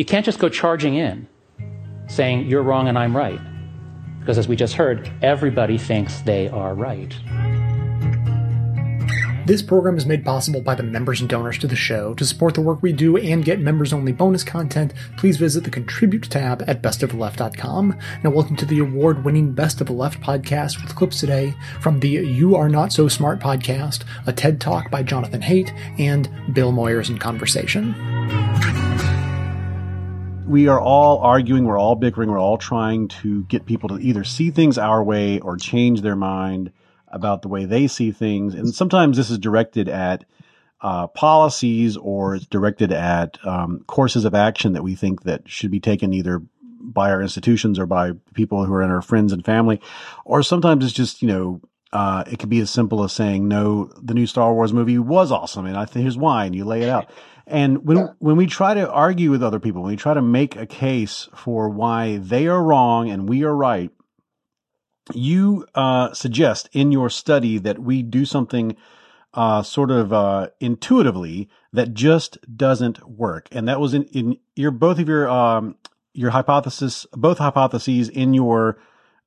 You can't just go charging in saying you're wrong and I'm right. Because as we just heard, everybody thinks they are right. This program is made possible by the members and donors to the show. To support the work we do and get members only bonus content, please visit the Contribute tab at bestoftheleft.com. Now, welcome to the award winning Best of the Left podcast with clips today from the You Are Not So Smart podcast, a TED Talk by Jonathan Haidt, and Bill Moyers in Conversation. We are all arguing, we're all bickering, we're all trying to get people to either see things our way or change their mind about the way they see things. And sometimes this is directed at uh, policies or it's directed at um, courses of action that we think that should be taken either by our institutions or by people who are in our friends and family. Or sometimes it's just, you know, uh, it could be as simple as saying, no, the new Star Wars movie was awesome. And I think here's why. And you lay it out. And when, yeah. when we try to argue with other people, when we try to make a case for why they are wrong and we are right, you uh, suggest in your study that we do something uh, sort of uh, intuitively that just doesn't work, and that was in, in your both of your um, your hypothesis, both hypotheses in your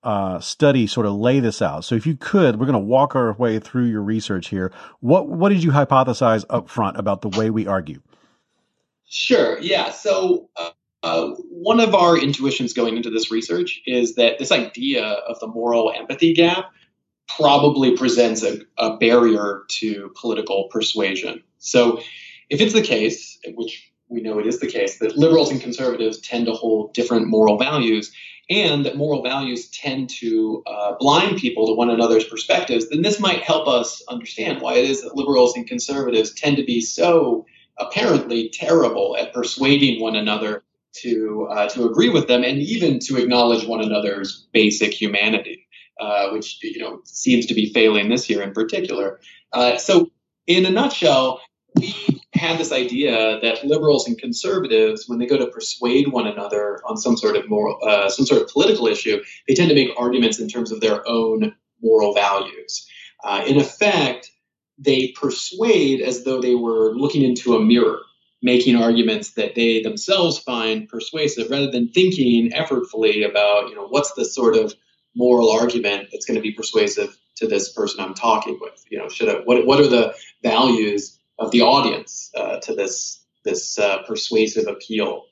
uh, study sort of lay this out. So if you could, we're going to walk our way through your research here. What what did you hypothesize up front about the way we argue? Sure. Yeah. So uh, uh, one of our intuitions going into this research is that this idea of the moral empathy gap probably presents a, a barrier to political persuasion. So, if it's the case, which we know it is the case, that liberals and conservatives tend to hold different moral values, and that moral values tend to uh, blind people to one another's perspectives, then this might help us understand why it is that liberals and conservatives tend to be so apparently terrible at persuading one another to uh, to agree with them and even to acknowledge one another's basic humanity, uh, which you know seems to be failing this year in particular. Uh, so, in a nutshell, we had this idea that liberals and conservatives, when they go to persuade one another on some sort of moral, uh, some sort of political issue, they tend to make arguments in terms of their own moral values. Uh, in effect, they persuade as though they were looking into a mirror making arguments that they themselves find persuasive rather than thinking effortfully about, you know, what's the sort of moral argument that's going to be persuasive to this person I'm talking with? You know, should I, what, what are the values of the audience uh, to this, this uh, persuasive appeal?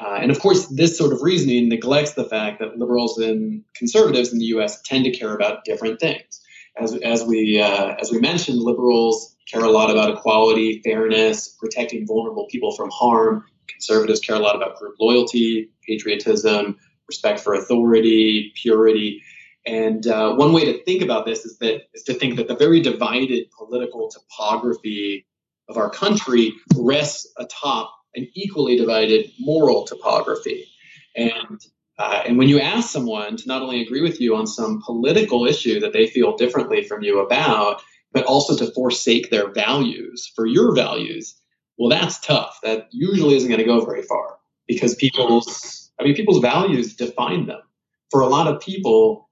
Uh, and of course, this sort of reasoning neglects the fact that liberals and conservatives in the U.S. tend to care about different things. As, as we uh, as we mentioned, liberals care a lot about equality, fairness, protecting vulnerable people from harm. Conservatives care a lot about group loyalty, patriotism, respect for authority, purity. And uh, one way to think about this is that is to think that the very divided political topography of our country rests atop an equally divided moral topography. And uh, and when you ask someone to not only agree with you on some political issue that they feel differently from you about, but also to forsake their values for your values, well, that's tough. That usually isn't going to go very far because people's, I mean, people's values define them. For a lot of people,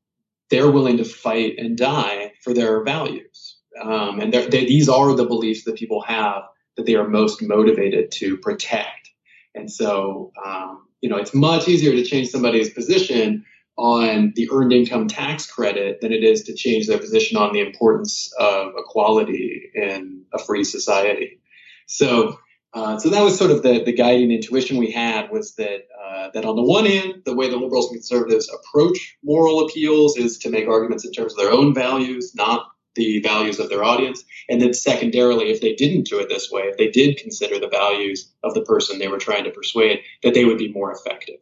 they're willing to fight and die for their values. Um, and they, these are the beliefs that people have that they are most motivated to protect. And so, um, you know, it's much easier to change somebody's position on the earned income tax credit than it is to change their position on the importance of equality in a free society. So, uh, so that was sort of the, the guiding intuition we had was that uh, that on the one hand, the way the liberals and conservatives approach moral appeals is to make arguments in terms of their own values, not the values of their audience. And then secondarily, if they didn't do it this way, if they did consider the values of the person they were trying to persuade, that they would be more effective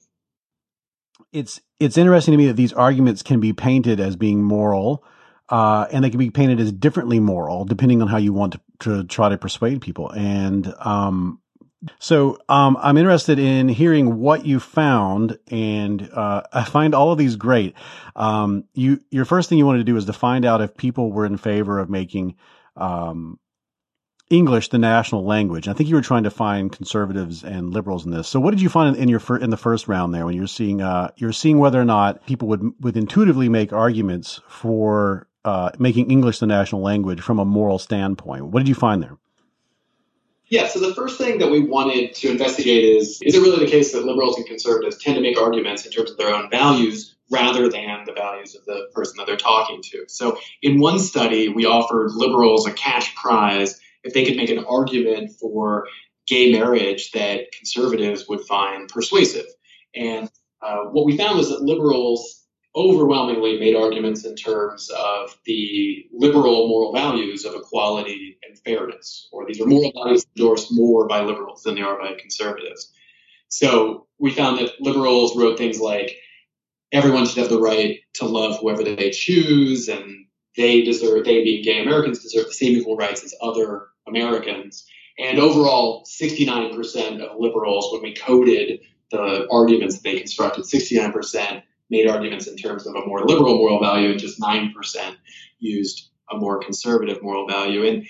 it's it's interesting to me that these arguments can be painted as being moral, uh, and they can be painted as differently moral depending on how you want to, to try to persuade people. And um, so um, I'm interested in hearing what you found, and uh, I find all of these great. Um, you your first thing you wanted to do is to find out if people were in favor of making um, English the national language. I think you were trying to find conservatives and liberals in this. So, what did you find in your fir- in the first round there when you're seeing uh, you're seeing whether or not people would would intuitively make arguments for uh, making English the national language from a moral standpoint? What did you find there? Yeah, so the first thing that we wanted to investigate is is it really the case that liberals and conservatives tend to make arguments in terms of their own values rather than the values of the person that they're talking to? So in one study, we offered liberals a cash prize if they could make an argument for gay marriage that conservatives would find persuasive. And uh, what we found was that liberals overwhelmingly made arguments in terms of the liberal moral values of equality and fairness, or these are moral values endorsed more by liberals than they are by conservatives. So we found that liberals wrote things like everyone should have the right to love whoever they choose, and they deserve, they being gay Americans, deserve the same equal rights as other Americans. And overall, 69% of liberals, when we coded the arguments that they constructed, 69% made arguments in terms of a more liberal moral value, and just 9% used a more conservative moral value. And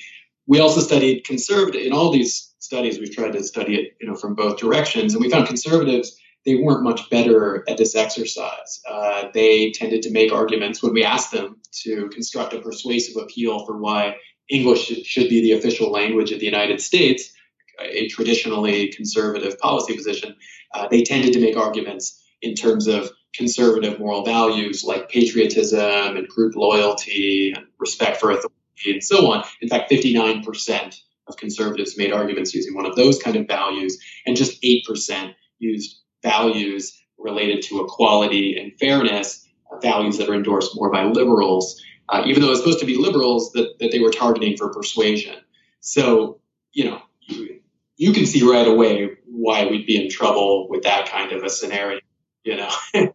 we also studied conservative in all these studies. We've tried to study it, you know, from both directions, and we found conservatives they weren't much better at this exercise. Uh, they tended to make arguments when we asked them to construct a persuasive appeal for why English should be the official language of the United States, a traditionally conservative policy position. Uh, they tended to make arguments in terms of conservative moral values like patriotism and group loyalty and respect for authority and so on. In fact, 59% of conservatives made arguments using one of those kind of values, and just 8% used values related to equality and fairness, uh, values that are endorsed more by liberals, uh, even though it's supposed to be liberals that, that they were targeting for persuasion. So, you know, you, you can see right away why we'd be in trouble with that kind of a scenario you know.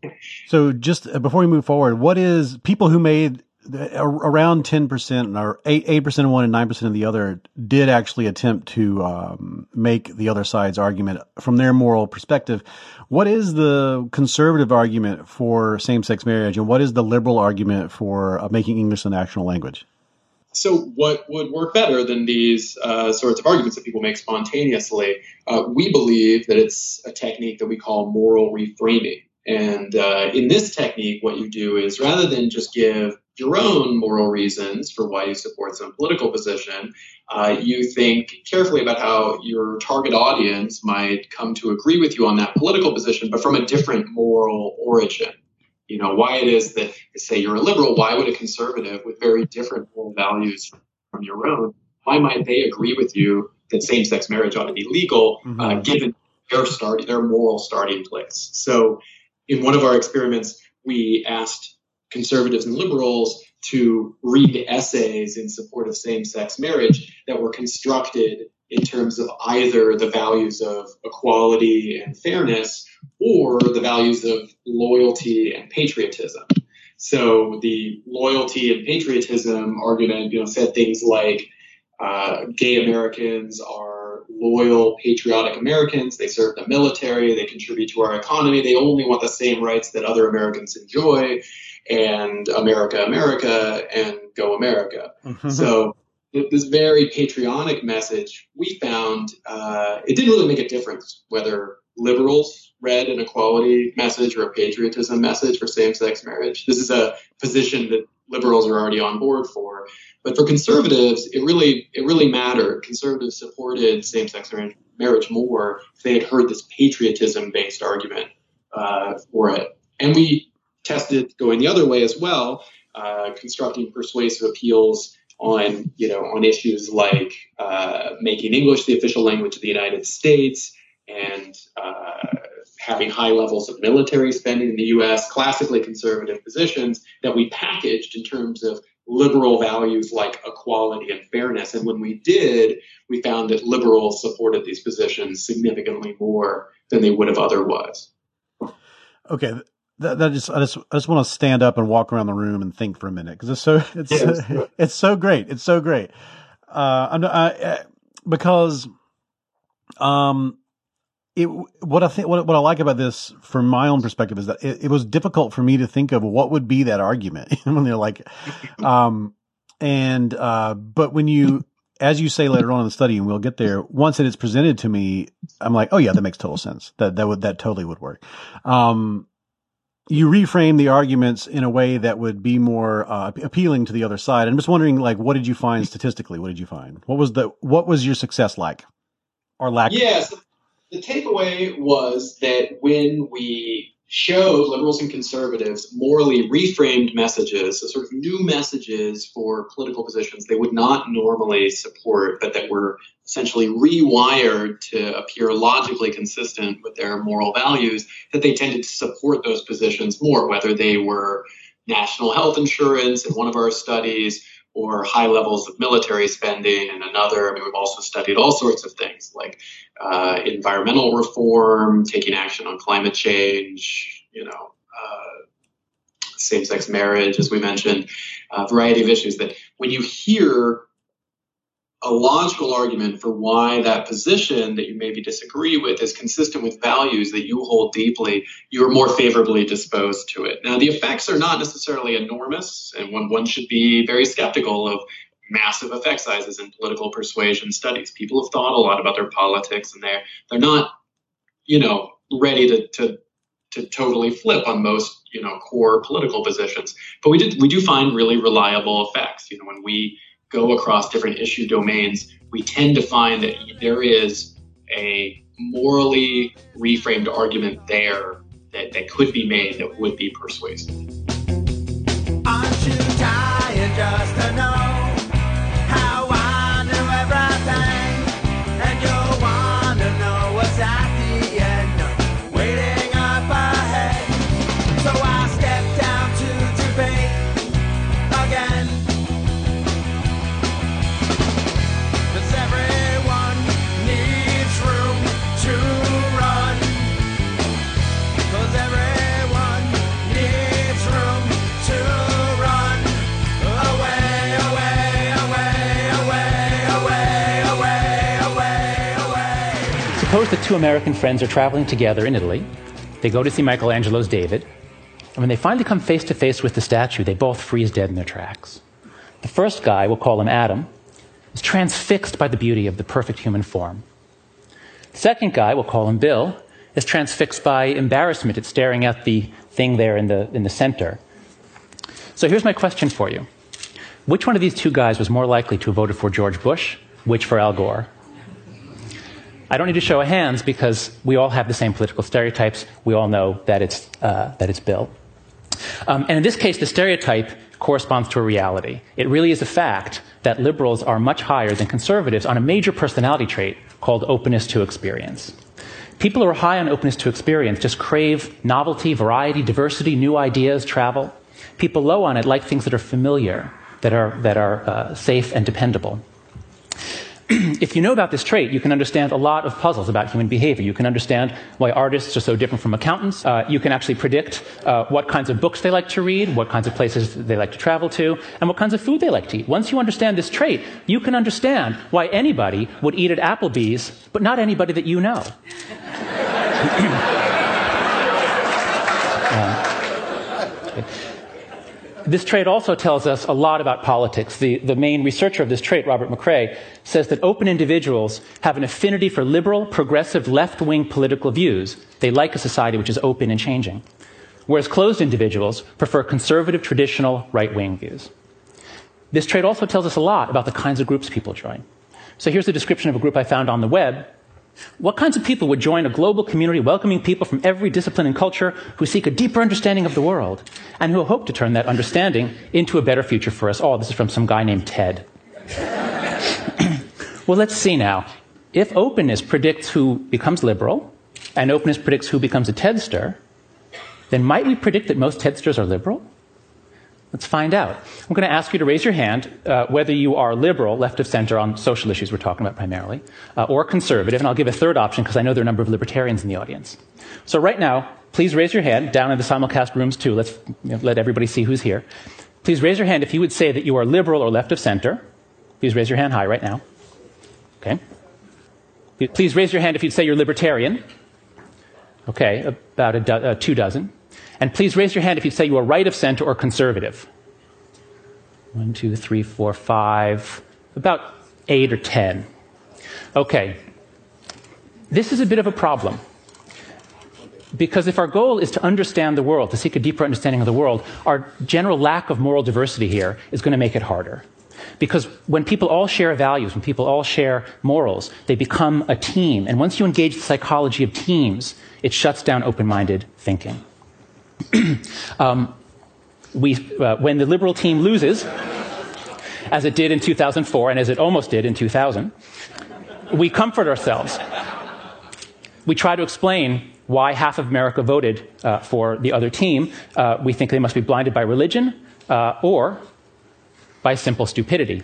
so just uh, before we move forward, what is people who made around 10% or 8, 8% of one and 9% of the other did actually attempt to um, make the other side's argument from their moral perspective. What is the conservative argument for same-sex marriage and what is the liberal argument for uh, making English the national language? So, what would work better than these uh, sorts of arguments that people make spontaneously? Uh, we believe that it's a technique that we call moral reframing. And uh, in this technique, what you do is rather than just give your own moral reasons for why you support some political position, uh, you think carefully about how your target audience might come to agree with you on that political position, but from a different moral origin you know, why it is that, say, you're a liberal, why would a conservative with very different moral values from your own, why might they agree with you that same sex marriage ought to be legal, uh, mm-hmm. uh, given their start, their moral starting place? So, in one of our experiments, we asked conservatives and liberals to read essays in support of same sex marriage that were constructed in terms of either the values of equality and fairness or the values of loyalty and patriotism. So the loyalty and patriotism argument, you know, said things like uh, gay Americans are loyal, patriotic Americans. They serve the military. They contribute to our economy. They only want the same rights that other Americans enjoy. And America, America, and go America. Mm-hmm. So this very patriotic message, we found uh, it didn't really make a difference whether liberals read an equality message or a patriotism message for same-sex marriage. This is a position that liberals are already on board for. But for conservatives, it really it really mattered. Conservatives supported same-sex marriage more if they had heard this patriotism-based argument uh, for it. And we tested going the other way as well, uh, constructing persuasive appeals on you know on issues like uh, making English the official language of the United States and uh, having high levels of military spending in the U.S. Classically conservative positions that we packaged in terms of liberal values like equality and fairness. And when we did, we found that liberals supported these positions significantly more than they would have otherwise. Okay, that, that just I just I just want to stand up and walk around the room and think for a minute because it's so it's yes. it's so great it's so great uh I'm I, uh, because um it what I think what what I like about this from my own perspective is that it, it was difficult for me to think of what would be that argument when they're like um and uh but when you as you say later on in the study, and we'll get there, once it is presented to me, I'm like, oh yeah, that makes total sense. That that would that totally would work. Um, you reframe the arguments in a way that would be more uh, appealing to the other side. I'm just wondering, like, what did you find statistically? What did you find? What was the what was your success like? or lack? Yes. the takeaway was that when we showed liberals and conservatives morally reframed messages, so sort of new messages for political positions they would not normally support, but that were essentially rewired to appear logically consistent with their moral values, that they tended to support those positions more, whether they were national health insurance in one of our studies or high levels of military spending in another. I mean, we've also studied all sorts of things like uh, environmental reform, taking action on climate change, you know, uh, same-sex marriage, as we mentioned, a variety of issues that when you hear a logical argument for why that position that you maybe disagree with is consistent with values that you hold deeply, you're more favorably disposed to it. Now, the effects are not necessarily enormous, and one, one should be very skeptical of massive effect sizes in political persuasion studies. People have thought a lot about their politics, and they're they're not, you know, ready to to to totally flip on most you know core political positions. But we did we do find really reliable effects. You know, when we go across different issue domains, we tend to find that there is a morally reframed argument there that, that could be made that would be persuasive. Two American friends are traveling together in Italy. They go to see Michelangelo's David. And when they finally come face to face with the statue, they both freeze dead in their tracks. The first guy, we'll call him Adam, is transfixed by the beauty of the perfect human form. The second guy, we'll call him Bill, is transfixed by embarrassment at staring at the thing there in the, in the center. So here's my question for you. Which one of these two guys was more likely to have voted for George Bush? Which for Al Gore? I don't need to show of hands because we all have the same political stereotypes. We all know that it's, uh, that it's Bill. Um, and in this case, the stereotype corresponds to a reality. It really is a fact that liberals are much higher than conservatives on a major personality trait called openness to experience. People who are high on openness to experience just crave novelty, variety, diversity, new ideas, travel. People low on it like things that are familiar, that are, that are uh, safe and dependable. if you know about this trait, you can understand a lot of puzzles about human behavior. You can understand why artists are so different from accountants. Uh, you can actually predict uh, what kinds of books they like to read, what kinds of places they like to travel to, and what kinds of food they like to eat. Once you understand this trait, you can understand why anybody would eat at Applebee's, but not anybody that you know. uh, okay. This trait also tells us a lot about politics. The, the main researcher of this trait, Robert McCrae, says that open individuals have an affinity for liberal, progressive, left wing political views. They like a society which is open and changing. Whereas closed individuals prefer conservative, traditional, right wing views. This trait also tells us a lot about the kinds of groups people join. So here's a description of a group I found on the web what kinds of people would join a global community welcoming people from every discipline and culture who seek a deeper understanding of the world and who hope to turn that understanding into a better future for us all? This is from some guy named Ted. well, let's see now. If openness predicts who becomes liberal and openness predicts who becomes a Tedster, then might we predict that most Tedsters are liberal? Let's find out. I'm going to ask you to raise your hand uh, whether you are liberal, left of center on social issues we're talking about primarily, uh, or conservative, and I'll give a third option because I know there are a number of libertarians in the audience. So right now, please raise your hand down in the simulcast rooms too. Let's you know, let everybody see who's here. Please raise your hand if you would say that you are liberal or left of center. Please raise your hand high right now. Okay. Please raise your hand if you'd say you're libertarian. Okay, about a do- uh, two dozen. And please raise your hand if you say you are right of center or conservative. One, two, three, four, five, about eight or ten. Okay. This is a bit of a problem. Because if our goal is to understand the world, to seek a deeper understanding of the world, our general lack of moral diversity here is going to make it harder. Because when people all share values, when people all share morals, they become a team. And once you engage the psychology of teams, it shuts down open minded thinking. um, we, uh, when the liberal team loses, as it did in 2004 and as it almost did in 2000, we comfort ourselves. We try to explain why half of America voted uh, for the other team. Uh, we think they must be blinded by religion uh, or by simple stupidity.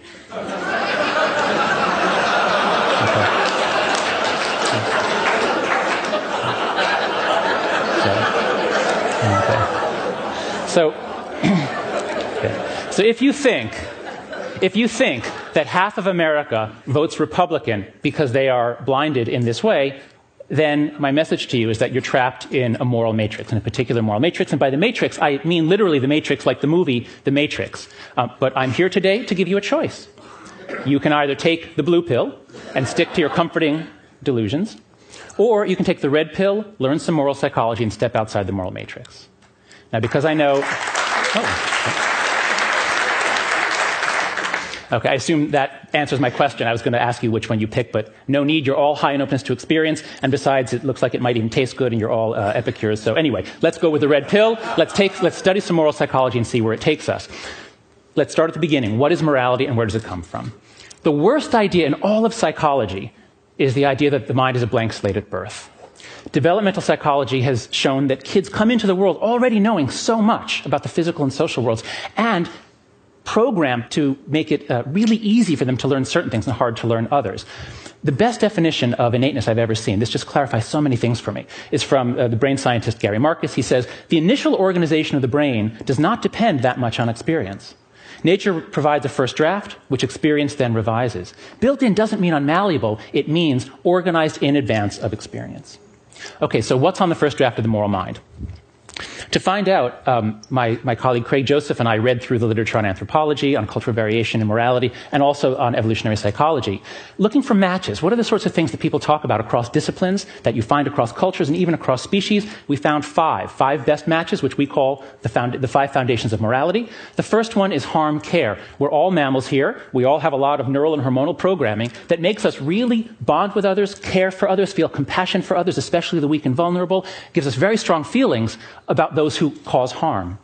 So, so if you think, if you think that half of America votes Republican because they are blinded in this way, then my message to you is that you're trapped in a moral matrix, in a particular moral matrix. And by the matrix, I mean literally the matrix, like the movie The Matrix. Um, but I'm here today to give you a choice. You can either take the blue pill and stick to your comforting delusions, or you can take the red pill, learn some moral psychology, and step outside the moral matrix. Now, because I know. Oh. Okay, I assume that answers my question. I was going to ask you which one you pick, but no need. You're all high in openness to experience, and besides, it looks like it might even taste good, and you're all uh, epicures. So anyway, let's go with the red pill. Let's take, let's study some moral psychology and see where it takes us. Let's start at the beginning. What is morality, and where does it come from? The worst idea in all of psychology is the idea that the mind is a blank slate at birth. Developmental psychology has shown that kids come into the world already knowing so much about the physical and social worlds and programmed to make it uh, really easy for them to learn certain things and hard to learn others. The best definition of innateness I've ever seen, this just clarifies so many things for me, is from uh, the brain scientist Gary Marcus. He says, the initial organization of the brain does not depend that much on experience. Nature provides a first draft, which experience then revises. Built in doesn't mean unmalleable, it means organized in advance of experience. Okay, so what's on the first draft of the moral mind? To find out, um, my, my colleague Craig Joseph and I read through the literature on anthropology, on cultural variation and morality, and also on evolutionary psychology, looking for matches. What are the sorts of things that people talk about across disciplines, that you find across cultures, and even across species? We found five. Five best matches, which we call the, found, the five foundations of morality. The first one is harm care. We're all mammals here. We all have a lot of neural and hormonal programming that makes us really bond with others, care for others, feel compassion for others, especially the weak and vulnerable, gives us very strong feelings about those who cause harm.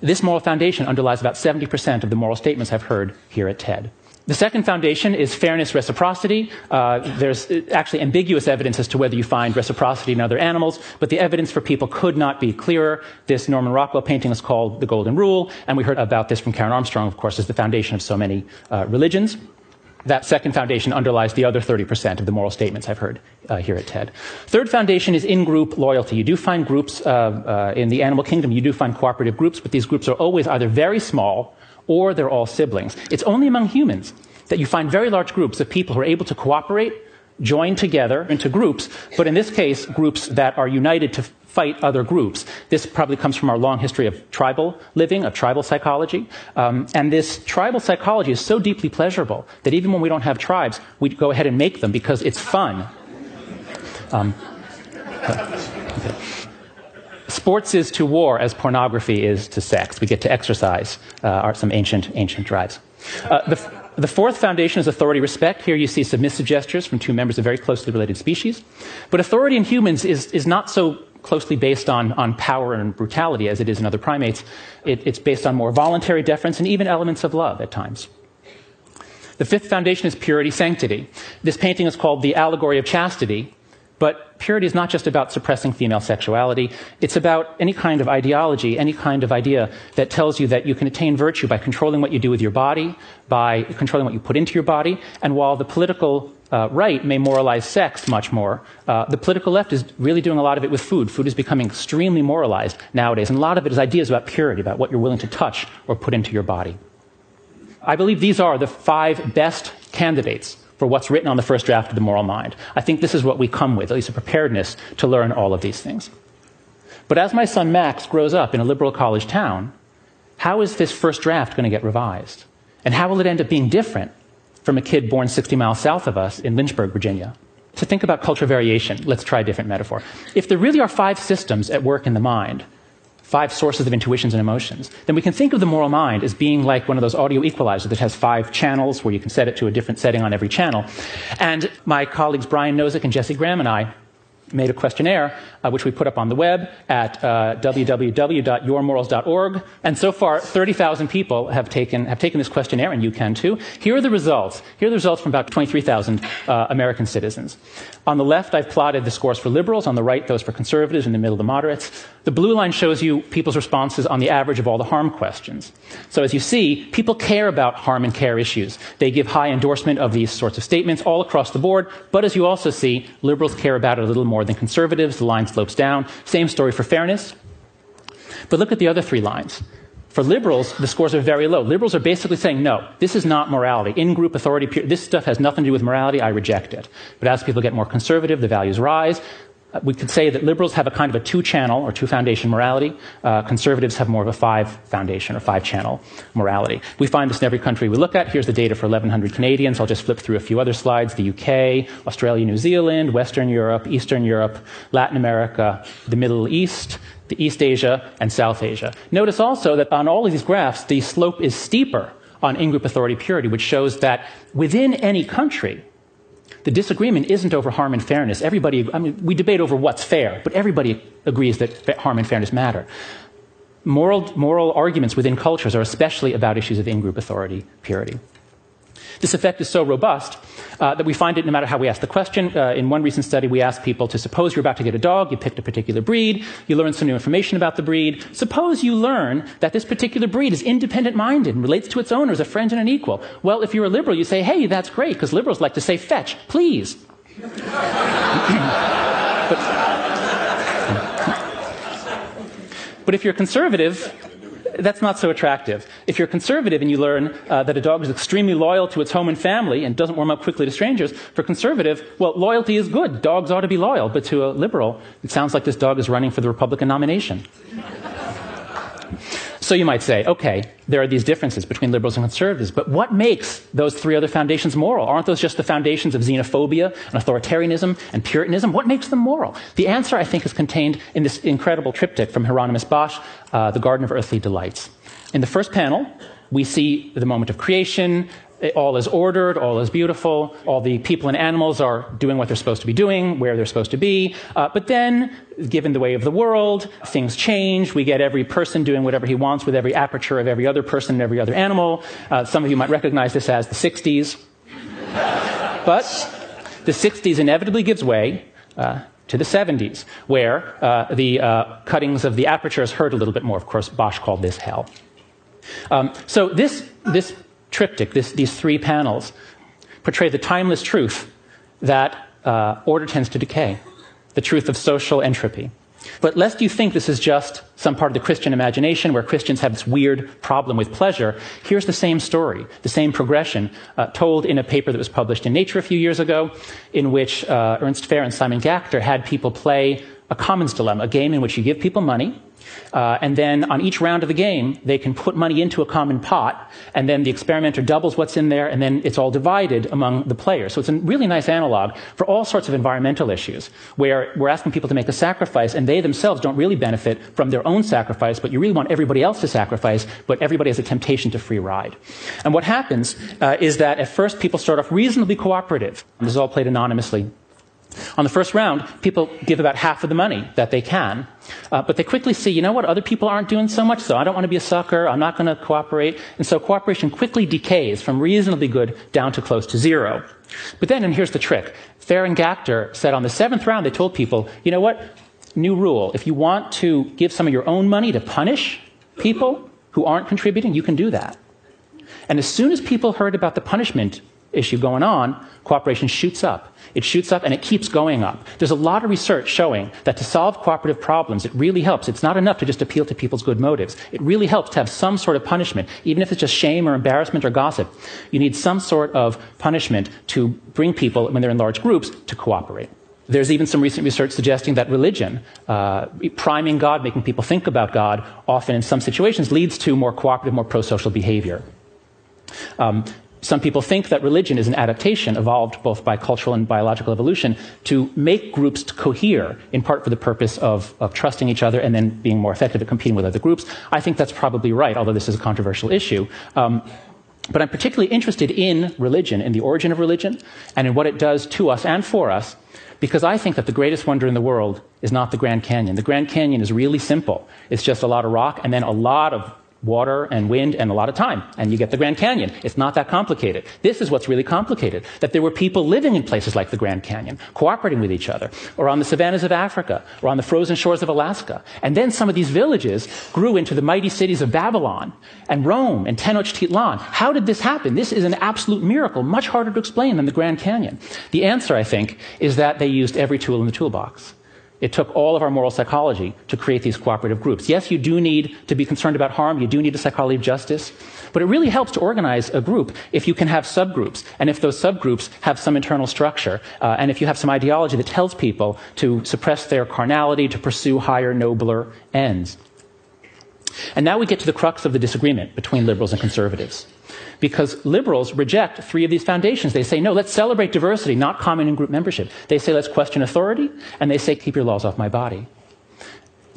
This moral foundation underlies about 70% of the moral statements I've heard here at TED. The second foundation is fairness reciprocity. Uh, there's actually ambiguous evidence as to whether you find reciprocity in other animals, but the evidence for people could not be clearer. This Norman Rockwell painting is called The Golden Rule, and we heard about this from Karen Armstrong, of course, as the foundation of so many uh, religions that second foundation underlies the other 30% of the moral statements I've heard uh, here at TED. Third foundation is in group loyalty. You do find groups uh, uh, in the animal kingdom, you do find cooperative groups, but these groups are always either very small or they're all siblings. It's only among humans that you find very large groups of people who are able to cooperate, join together into groups, but in this case, groups that are united to fight other groups. This probably comes from our long history of tribal living, of tribal psychology. Um, and this tribal psychology is so deeply pleasurable that even when we don't have tribes, we go ahead and make them because it's fun. Um. Sports is to war as pornography is to sex. We get to exercise uh, some ancient, ancient drives. Uh, the, the fourth foundation is authority respect. Here you see submissive gestures from two members of very closely related species. But authority in humans is, is not so closely based on, on power and brutality as it is in other primates. It, it's based on more voluntary deference and even elements of love at times. The fifth foundation is purity sanctity. This painting is called The Allegory of Chastity, but purity is not just about suppressing female sexuality. It's about any kind of ideology, any kind of idea that tells you that you can attain virtue by controlling what you do with your body, by controlling what you put into your body. And while the political uh, right may moralize sex much more. Uh, the political left is really doing a lot of it with food. Food is becoming extremely moralized nowadays, and a lot of it is ideas about purity, about what you're willing to touch or put into your body. I believe these are the five best candidates for what's written on the first draft of the moral mind. I think this is what we come with, at least a preparedness to learn all of these things. But as my son Max grows up in a liberal college town, how is this first draft going to get revised? And how will it end up being different from a kid born 60 miles south of us in Lynchburg, Virginia. To think about cultural variation, let's try a different metaphor. If there really are five systems at work in the mind, five sources of intuitions and emotions, then we can think of the moral mind as being like one of those audio equalizers that has five channels where you can set it to a different setting on every channel. And my colleagues Brian Nosek and Jesse Graham and I made a questionnaire, uh, which we put up on the web at uh, www.yourmorals.org. And so far, 30,000 people have taken, have taken this questionnaire, and you can too. Here are the results. Here are the results from about 23,000 uh, American citizens. On the left, I've plotted the scores for liberals. On the right, those for conservatives. In the middle, the moderates. The blue line shows you people's responses on the average of all the harm questions. So as you see, people care about harm and care issues. They give high endorsement of these sorts of statements all across the board. But as you also see, liberals care about it a little more than conservatives. The line slopes down. Same story for fairness. But look at the other three lines. For liberals, the scores are very low. Liberals are basically saying, no, this is not morality. In group authority, this stuff has nothing to do with morality. I reject it. But as people get more conservative, the values rise. We could say that liberals have a kind of a two channel or two foundation morality. Uh, conservatives have more of a five foundation or five channel morality. We find this in every country we look at. Here's the data for 1,100 Canadians. I'll just flip through a few other slides. The UK, Australia, New Zealand, Western Europe, Eastern Europe, Latin America, the Middle East, the East Asia, and South Asia. Notice also that on all of these graphs, the slope is steeper on in-group authority purity, which shows that within any country, the disagreement isn't over harm and fairness. Everybody, I mean, we debate over what's fair, but everybody agrees that harm and fairness matter. Moral, moral arguments within cultures are especially about issues of in group authority purity. This effect is so robust uh, that we find it no matter how we ask the question. Uh, in one recent study, we asked people to suppose you're about to get a dog, you picked a particular breed, you learned some new information about the breed. Suppose you learn that this particular breed is independent minded and relates to its owner as a friend and an equal. Well, if you're a liberal, you say, hey, that's great, because liberals like to say fetch, please. but, but if you're conservative, that's not so attractive. If you're conservative and you learn uh, that a dog is extremely loyal to its home and family and doesn't warm up quickly to strangers, for conservative, well, loyalty is good. Dogs ought to be loyal. But to a liberal, it sounds like this dog is running for the Republican nomination. So you might say, okay, there are these differences between liberals and conservatives, but what makes those three other foundations moral? Aren't those just the foundations of xenophobia and authoritarianism and Puritanism? What makes them moral? The answer, I think, is contained in this incredible triptych from Hieronymus Bosch, uh, The Garden of Earthly Delights. In the first panel, we see the moment of creation, all is ordered, all is beautiful, all the people and animals are doing what they're supposed to be doing, where they're supposed to be. Uh, but then, given the way of the world, things change. We get every person doing whatever he wants with every aperture of every other person and every other animal. Uh, some of you might recognize this as the 60s. but the 60s inevitably gives way. Uh, to the 70s, where uh, the uh, cuttings of the apertures hurt a little bit more. Of course, Bosch called this hell. Um, so this, this triptych, this, these three panels, portray the timeless truth that uh, order tends to decay, the truth of social entropy. But lest you think this is just some part of the Christian imagination where Christians have this weird problem with pleasure, here's the same story, the same progression, uh, told in a paper that was published in Nature a few years ago, in which uh, Ernst Fehr and Simon Gachter had people play a commons dilemma, a game in which you give people money, uh, and then on each round of the game, they can put money into a common pot, and then the experimenter doubles what's in there, and then it's all divided among the players. So it's a really nice analog for all sorts of environmental issues, where we're asking people to make a sacrifice, and they themselves don't really benefit from their own sacrifice, but you really want everybody else to sacrifice, but everybody has a temptation to free ride. And what happens uh, is that at first people start off reasonably cooperative. This is all played anonymously on the first round, people give about half of the money that they can, uh, but they quickly see, you know what, other people aren't doing so much, so I don't want to be a sucker, I'm not going to cooperate. And so cooperation quickly decays from reasonably good down to close to zero. But then, and here's the trick, Gachter said on the seventh round, they told people, you know what, new rule, if you want to give some of your own money to punish people who aren't contributing, you can do that. And as soon as people heard about the punishment issue going on, cooperation shoots up. It shoots up and it keeps going up. There's a lot of research showing that to solve cooperative problems, it really helps. It's not enough to just appeal to people's good motives. It really helps to have some sort of punishment, even if it's just shame or embarrassment or gossip. You need some sort of punishment to bring people, when they're in large groups, to cooperate. There's even some recent research suggesting that religion, uh, priming God, making people think about God, often in some situations leads to more cooperative, more pro social behavior. Um, some people think that religion is an adaptation evolved both by cultural and biological evolution to make groups to cohere, in part for the purpose of, of trusting each other and then being more effective at competing with other groups. I think that's probably right, although this is a controversial issue. Um, but I'm particularly interested in religion, in the origin of religion, and in what it does to us and for us, because I think that the greatest wonder in the world is not the Grand Canyon. The Grand Canyon is really simple. It's just a lot of rock and then a lot of water and wind and a lot of time, and you get the Grand Canyon. It's not that complicated. This is what's really complicated that there were people living in places like the Grand Canyon, cooperating with each other, or on the savannas of Africa, or on the frozen shores of Alaska. And then some of these villages grew into the mighty cities of Babylon and Rome and Tenochtitlan. How did this happen? This is an absolute miracle, much harder to explain than the Grand Canyon. The answer, I think, is that they used every tool in the toolbox. It took all of our moral psychology to create these cooperative groups. Yes, you do need to be concerned about harm. You do need a psychology of justice. But it really helps to organize a group if you can have subgroups, and if those subgroups have some internal structure, uh, and if you have some ideology that tells people to suppress their carnality, to pursue higher, nobler ends. And now we get to the crux of the disagreement between liberals and conservatives because liberals reject three of these foundations. They say, no, let's celebrate diversity, not common in group membership. They say, let's question authority, and they say, keep your laws off my body.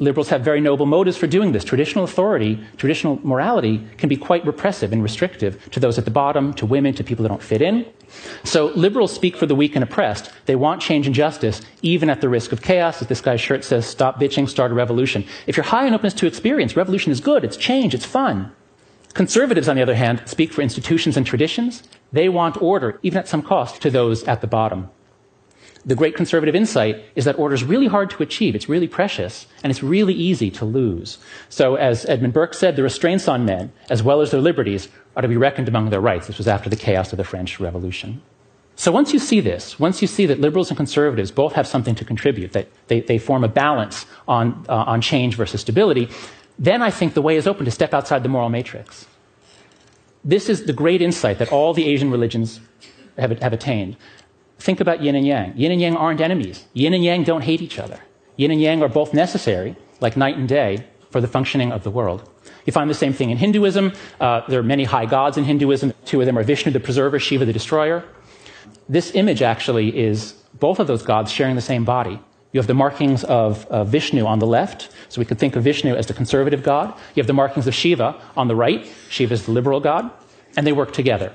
Liberals have very noble motives for doing this. Traditional authority, traditional morality can be quite repressive and restrictive to those at the bottom, to women, to people that don't fit in. So liberals speak for the weak and oppressed. They want change and justice, even at the risk of chaos. As this guy's shirt says, stop bitching, start a revolution. If you're high on openness to experience, revolution is good, it's change, it's fun. Conservatives, on the other hand, speak for institutions and traditions. They want order, even at some cost, to those at the bottom. The great conservative insight is that order is really hard to achieve. It's really precious, and it's really easy to lose. So, as Edmund Burke said, the restraints on men, as well as their liberties, are to be reckoned among their rights. This was after the chaos of the French Revolution. So once you see this, once you see that liberals and conservatives both have something to contribute, that they, they form a balance on, uh, on change versus stability, then I think the way is open to step outside the moral matrix. This is the great insight that all the Asian religions have, have attained. Think about yin and yang. Yin and yang aren't enemies. Yin and yang don't hate each other. Yin and yang are both necessary, like night and day, for the functioning of the world. You find the same thing in Hinduism. Uh, there are many high gods in Hinduism. Two of them are Vishnu, the preserver, Shiva, the destroyer. This image actually is both of those gods sharing the same body. You have the markings of uh, Vishnu on the left, so we could think of Vishnu as the conservative god. You have the markings of Shiva on the right. Shiva is the liberal god, and they work together.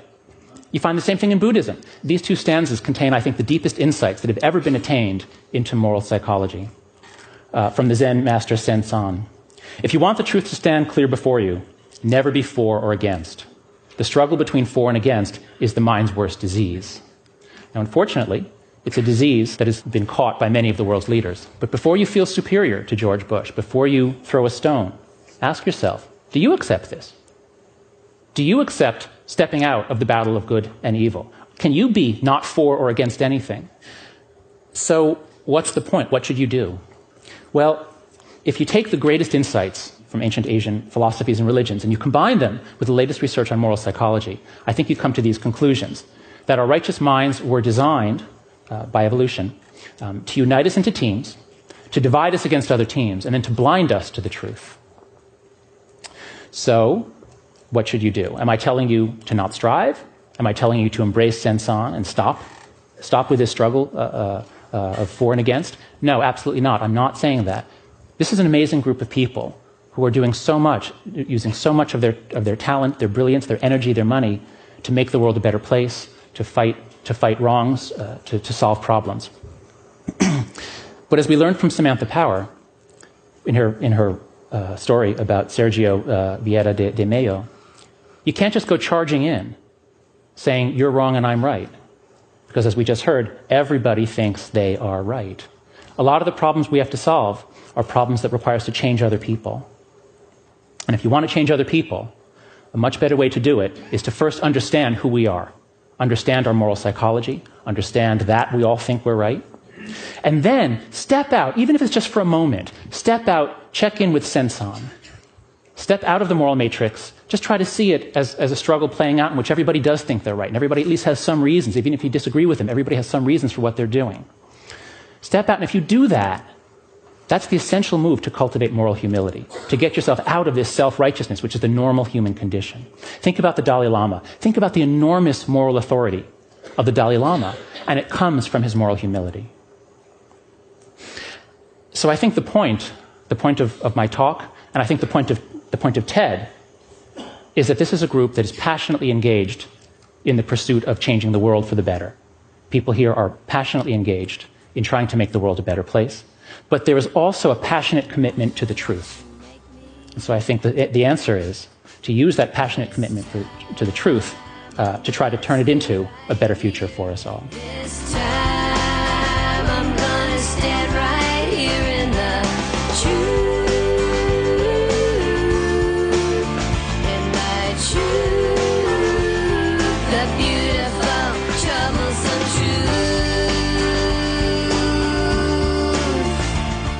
You find the same thing in Buddhism. These two stanzas contain, I think, the deepest insights that have ever been attained into moral psychology. Uh, from the Zen master Sengcan. If you want the truth to stand clear before you, never be for or against. The struggle between for and against is the mind's worst disease. Now, unfortunately, it's a disease that has been caught by many of the world's leaders. But before you feel superior to George Bush, before you throw a stone, ask yourself do you accept this? Do you accept stepping out of the battle of good and evil? Can you be not for or against anything? So, what's the point? What should you do? Well, if you take the greatest insights from ancient Asian philosophies and religions and you combine them with the latest research on moral psychology, I think you come to these conclusions that our righteous minds were designed uh, by evolution um, to unite us into teams, to divide us against other teams, and then to blind us to the truth. So, what should you do? Am I telling you to not strive? Am I telling you to embrace Sengcan and stop? Stop with this struggle uh, uh, uh, of for and against? No, absolutely not. I'm not saying that. This is an amazing group of people who are doing so much, using so much of their, of their talent, their brilliance, their energy, their money to make the world a better place, to fight to fight wrongs, uh, to, to solve problems. but as we learned from Samantha Power in her, in her uh, story about Sergio uh, Vieira de, de you can't just go charging in saying, You're wrong and I'm right. Because as we just heard, everybody thinks they are right. A lot of the problems we have to solve are problems that require us to change other people. And if you want to change other people, a much better way to do it is to first understand who we are understand our moral psychology, understand that we all think we're right. And then step out, even if it's just for a moment, step out, check in with Sengcan. Step out of the moral matrix, just try to see it as, as a struggle playing out in which everybody does think they're right, and everybody at least has some reasons. Even if you disagree with them, everybody has some reasons for what they're doing. Step out, and if you do that, That's the essential move to cultivate moral humility, to get yourself out of this self righteousness, which is the normal human condition. Think about the Dalai Lama. Think about the enormous moral authority of the Dalai Lama, and it comes from his moral humility. So I think the point, the point of, of my talk, and I think the point of, the point of TED, is that this is a group that is passionately engaged in the pursuit of changing the world for the better. People here are passionately engaged in trying to make the world a better place. But there is also a passionate commitment to the truth. And so I think that the answer is to use that passionate commitment for, to the truth uh, to try to turn it into a better future for us all.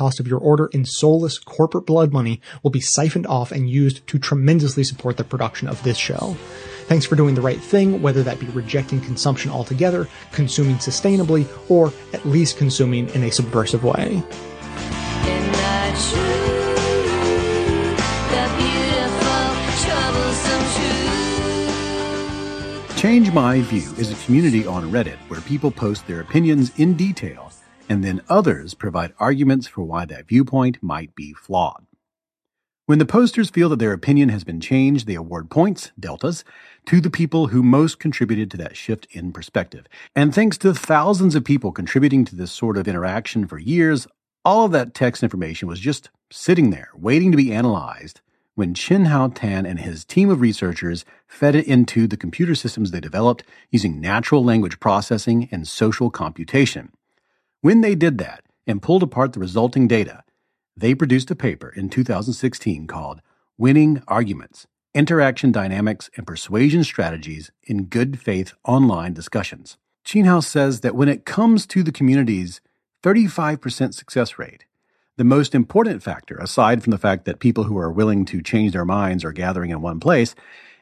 cost of your order in soulless corporate blood money will be siphoned off and used to tremendously support the production of this show. Thanks for doing the right thing, whether that be rejecting consumption altogether, consuming sustainably, or at least consuming in a subversive way. Change My View is a community on Reddit where people post their opinions in detail and then others provide arguments for why that viewpoint might be flawed. When the posters feel that their opinion has been changed, they award points, deltas, to the people who most contributed to that shift in perspective. And thanks to thousands of people contributing to this sort of interaction for years, all of that text information was just sitting there, waiting to be analyzed when Chenhao Tan and his team of researchers fed it into the computer systems they developed using natural language processing and social computation. When they did that and pulled apart the resulting data, they produced a paper in 2016 called Winning Arguments Interaction Dynamics and Persuasion Strategies in Good Faith Online Discussions. Hao says that when it comes to the community's 35% success rate, the most important factor, aside from the fact that people who are willing to change their minds are gathering in one place,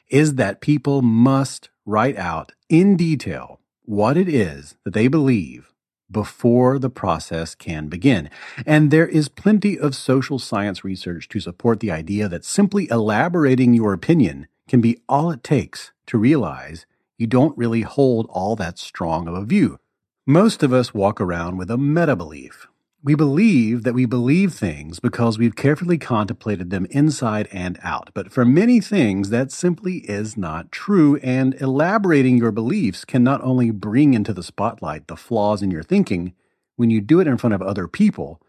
is that people must write out in detail what it is that they believe before the process can begin. And there is plenty of social science research to support the idea that simply elaborating your opinion can be all it takes to realize you don't really hold all that strong of a view. Most of us walk around with a meta belief, we believe that we believe things because we've carefully contemplated them inside and out. But for many things, that simply is not true. And elaborating your beliefs can not only bring into the spotlight the flaws in your thinking, when you do it in front of other people,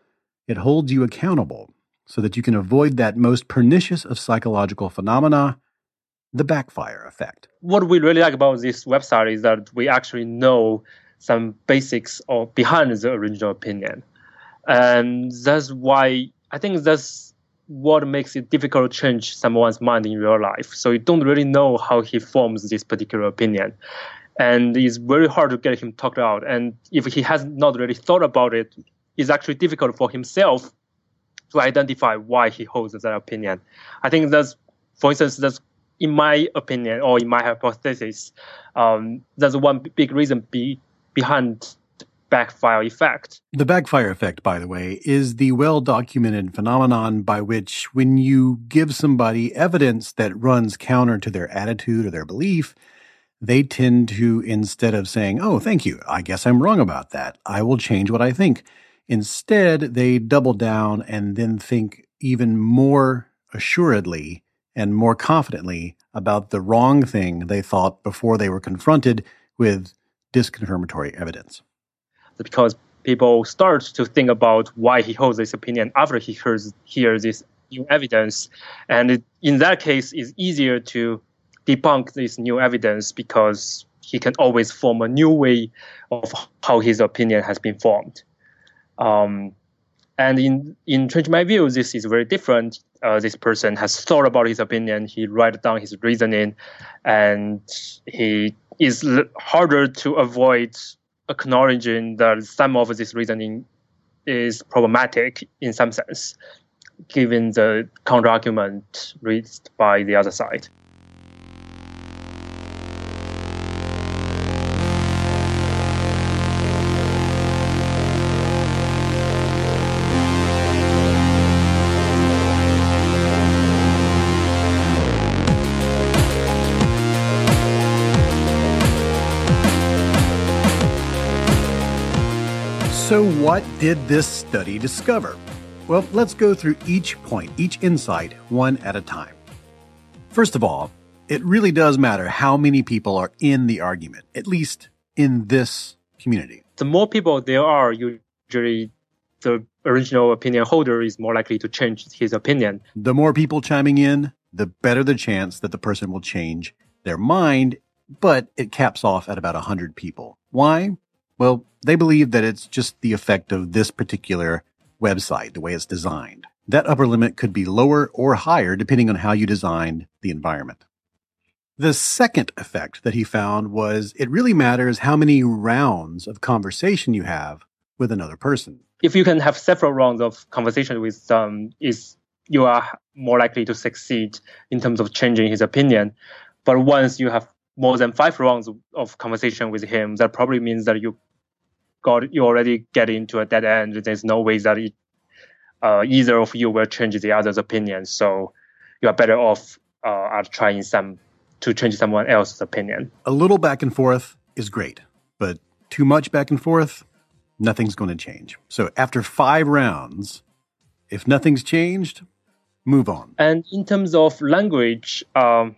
it holds you accountable so that you can avoid that most pernicious of psychological phenomena, the backfire effect. What we really like about this website is that we actually know some basics or behind the original opinion and that's why I think that's what makes it difficult to change someone's mind in real life. So you don't really know how he forms this particular opinion. And it's very hard to get him talked out. And if he has not really thought about it, it's actually difficult for himself to identify why he holds that opinion. I think that's, for instance, that's in my opinion or in my hypothesis, um, that's one big reason be, behind backfire effect. The backfire effect, by the way, is the well documented phenomenon by which when you give somebody evidence that runs counter to their attitude or their belief, they tend to, instead of saying, Oh, thank you, I guess I'm wrong about that, I will change what I think. Instead, they double down and then think even more assuredly and more confidently about the wrong thing they thought before they were confronted with disconfirmatory evidence. Because people start to think about why he holds this opinion after he hears, hears this new evidence. And it, in that case, it's easier to debunk this new evidence because he can always form a new way of how his opinion has been formed. Um, and in in change my view, this is very different. Uh, this person has thought about his opinion. He write down his reasoning, and he is harder to avoid acknowledging that some of this reasoning is problematic in some sense, given the counterargument raised by the other side. What did this study discover? Well, let's go through each point, each insight, one at a time. First of all, it really does matter how many people are in the argument, at least in this community. The more people there are, usually the original opinion holder is more likely to change his opinion. The more people chiming in, the better the chance that the person will change their mind, but it caps off at about 100 people. Why? Well, they believe that it's just the effect of this particular website, the way it's designed. That upper limit could be lower or higher depending on how you designed the environment. The second effect that he found was it really matters how many rounds of conversation you have with another person. If you can have several rounds of conversation with some, is you are more likely to succeed in terms of changing his opinion. But once you have more than five rounds of conversation with him, that probably means that you got you already get into a dead end. There's no way that it, uh, either of you will change the other's opinion. So you are better off uh, at trying some to change someone else's opinion. A little back and forth is great, but too much back and forth, nothing's going to change. So after five rounds, if nothing's changed, move on. And in terms of language, um,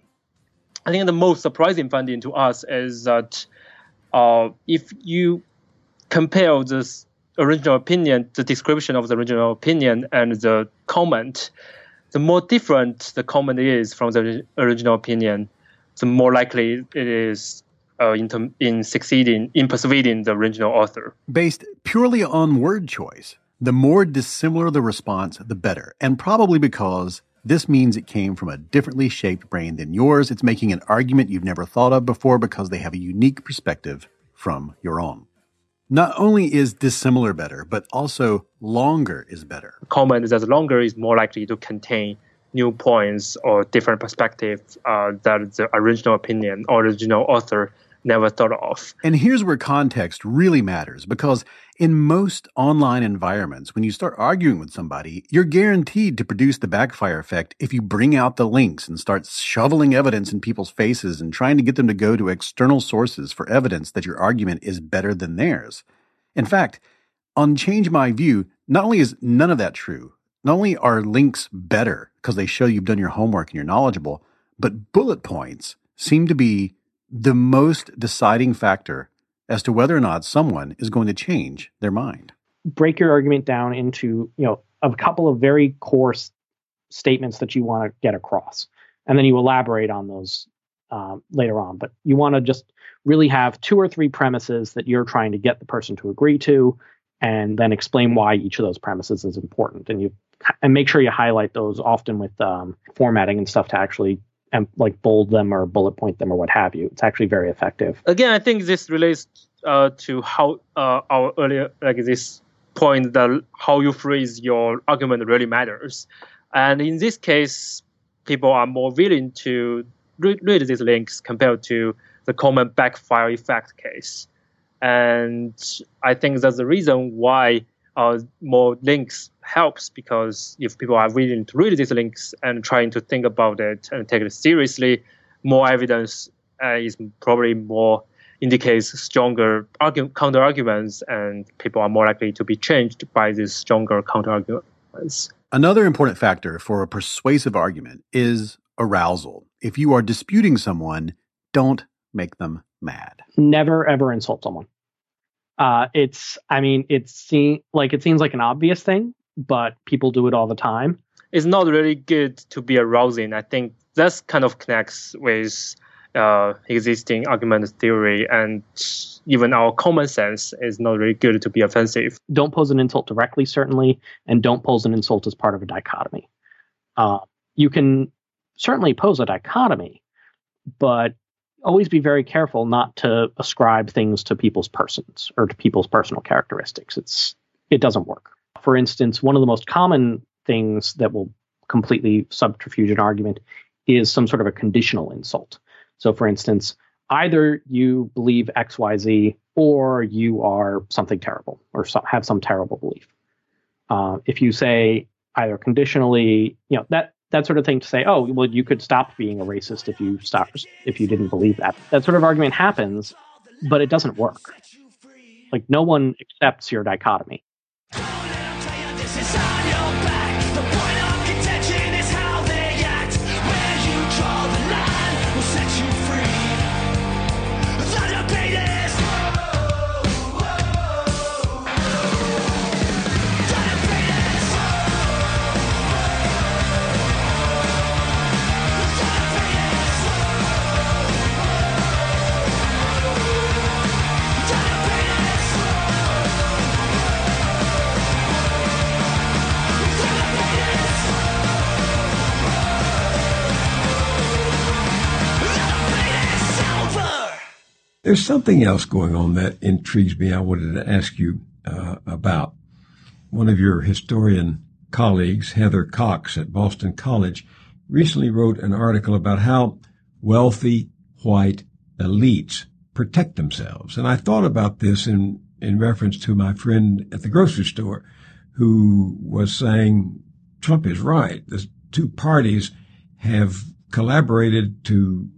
I think the most surprising finding to us is that uh, if you compare this original opinion, the description of the original opinion, and the comment, the more different the comment is from the original opinion, the more likely it is uh, in, in succeeding in persuading the original author. Based purely on word choice, the more dissimilar the response, the better, and probably because this means it came from a differently shaped brain than yours. It's making an argument you've never thought of before because they have a unique perspective from your own. Not only is dissimilar better, but also longer is better. Comment that longer is more likely to contain new points or different perspectives uh, that the original opinion or original author never thought of. And here's where context really matters because in most online environments, when you start arguing with somebody, you're guaranteed to produce the backfire effect if you bring out the links and start shoveling evidence in people's faces and trying to get them to go to external sources for evidence that your argument is better than theirs. In fact, on Change My View, not only is none of that true, not only are links better because they show you've done your homework and you're knowledgeable, but bullet points seem to be the most deciding factor as to whether or not someone is going to change their mind. Break your argument down into, you know, a couple of very coarse statements that you want to get across. And then you elaborate on those um, later on. But you want to just really have two or three premises that you're trying to get the person to agree to, and then explain why each of those premises is important. And you and make sure you highlight those often with um, formatting and stuff to actually and like bold them or bullet point them or what have you. It's actually very effective. Again, I think this relates uh, to how uh, our earlier like this point that how you phrase your argument really matters. And in this case, people are more willing to read, read these links compared to the common backfire effect case. And I think that's the reason why uh, more links helps because if people are willing to read these links and trying to think about it and take it seriously, more evidence uh, is probably more indicates stronger argu- counter arguments, and people are more likely to be changed by these stronger counter arguments. Another important factor for a persuasive argument is arousal. If you are disputing someone, don't make them mad. Never ever insult someone. Uh, it's, I mean, it's see, like it seems like an obvious thing, but people do it all the time. It's not really good to be arousing. I think that's kind of connects with uh, existing argument theory and even our common sense is not really good to be offensive. Don't pose an insult directly, certainly, and don't pose an insult as part of a dichotomy. Uh, you can certainly pose a dichotomy, but always be very careful not to ascribe things to people's persons or to people's personal characteristics. It's it doesn't work. For instance, one of the most common things that will completely subterfuge an argument is some sort of a conditional insult. So, for instance, either you believe X, Y, Z, or you are something terrible or have some terrible belief. Uh, if you say either conditionally, you know that that sort of thing to say, oh, well, you could stop being a racist if you stop if you didn't believe that. That sort of argument happens, but it doesn't work. Like no one accepts your dichotomy. There's something else going on that intrigues me. I wanted to ask you uh, about. One of your historian colleagues, Heather Cox at Boston College, recently wrote an article about how wealthy white elites protect themselves. And I thought about this in, in reference to my friend at the grocery store who was saying Trump is right. The two parties have collaborated to,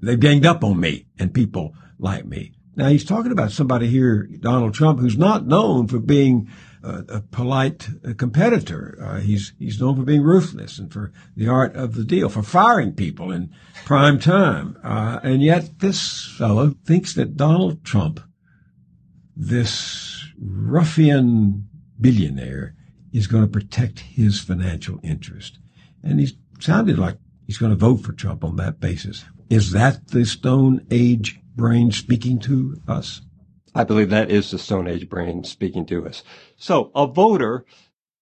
they've ganged up on me and people like me. Now he's talking about somebody here, Donald Trump, who's not known for being a, a polite competitor. Uh, he's he's known for being ruthless and for the art of the deal, for firing people in prime time. Uh, and yet this fellow thinks that Donald Trump, this ruffian billionaire, is going to protect his financial interest. And he's sounded like he's going to vote for Trump on that basis. Is that the Stone Age brain speaking to us? I believe that is the Stone Age brain speaking to us. So a voter,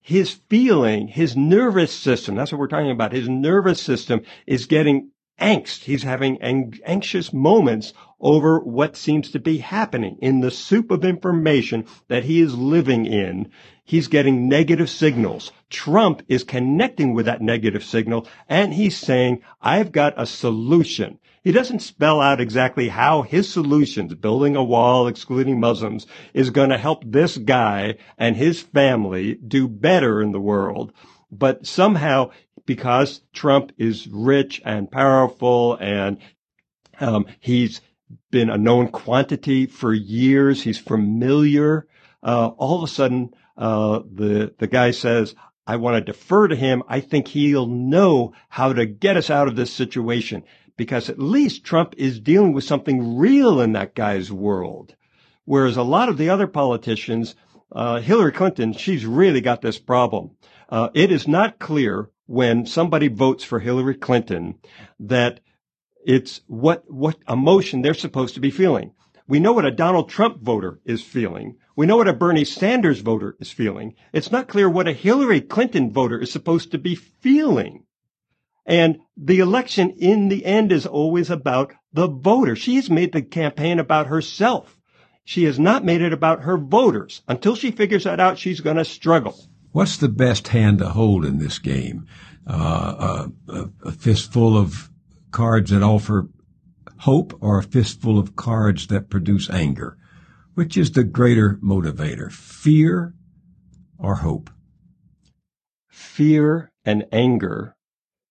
his feeling, his nervous system, that's what we're talking about. His nervous system is getting angst. He's having ang- anxious moments over what seems to be happening in the soup of information that he is living in. He's getting negative signals. Trump is connecting with that negative signal and he's saying, I've got a solution. He doesn't spell out exactly how his solutions, building a wall, excluding Muslims, is going to help this guy and his family do better in the world. But somehow, because Trump is rich and powerful and um, he's been a known quantity for years, he's familiar. Uh, all of a sudden, uh, the the guy says, "I want to defer to him. I think he'll know how to get us out of this situation." Because at least Trump is dealing with something real in that guy's world. Whereas a lot of the other politicians, uh, Hillary Clinton, she's really got this problem. Uh, it is not clear when somebody votes for Hillary Clinton that it's what, what emotion they're supposed to be feeling. We know what a Donald Trump voter is feeling. We know what a Bernie Sanders voter is feeling. It's not clear what a Hillary Clinton voter is supposed to be feeling. And the election in the end is always about the voter. She's made the campaign about herself. She has not made it about her voters. Until she figures that out, she's going to struggle. What's the best hand to hold in this game? Uh, a, a fistful of cards that offer hope or a fistful of cards that produce anger? Which is the greater motivator, fear or hope? Fear and anger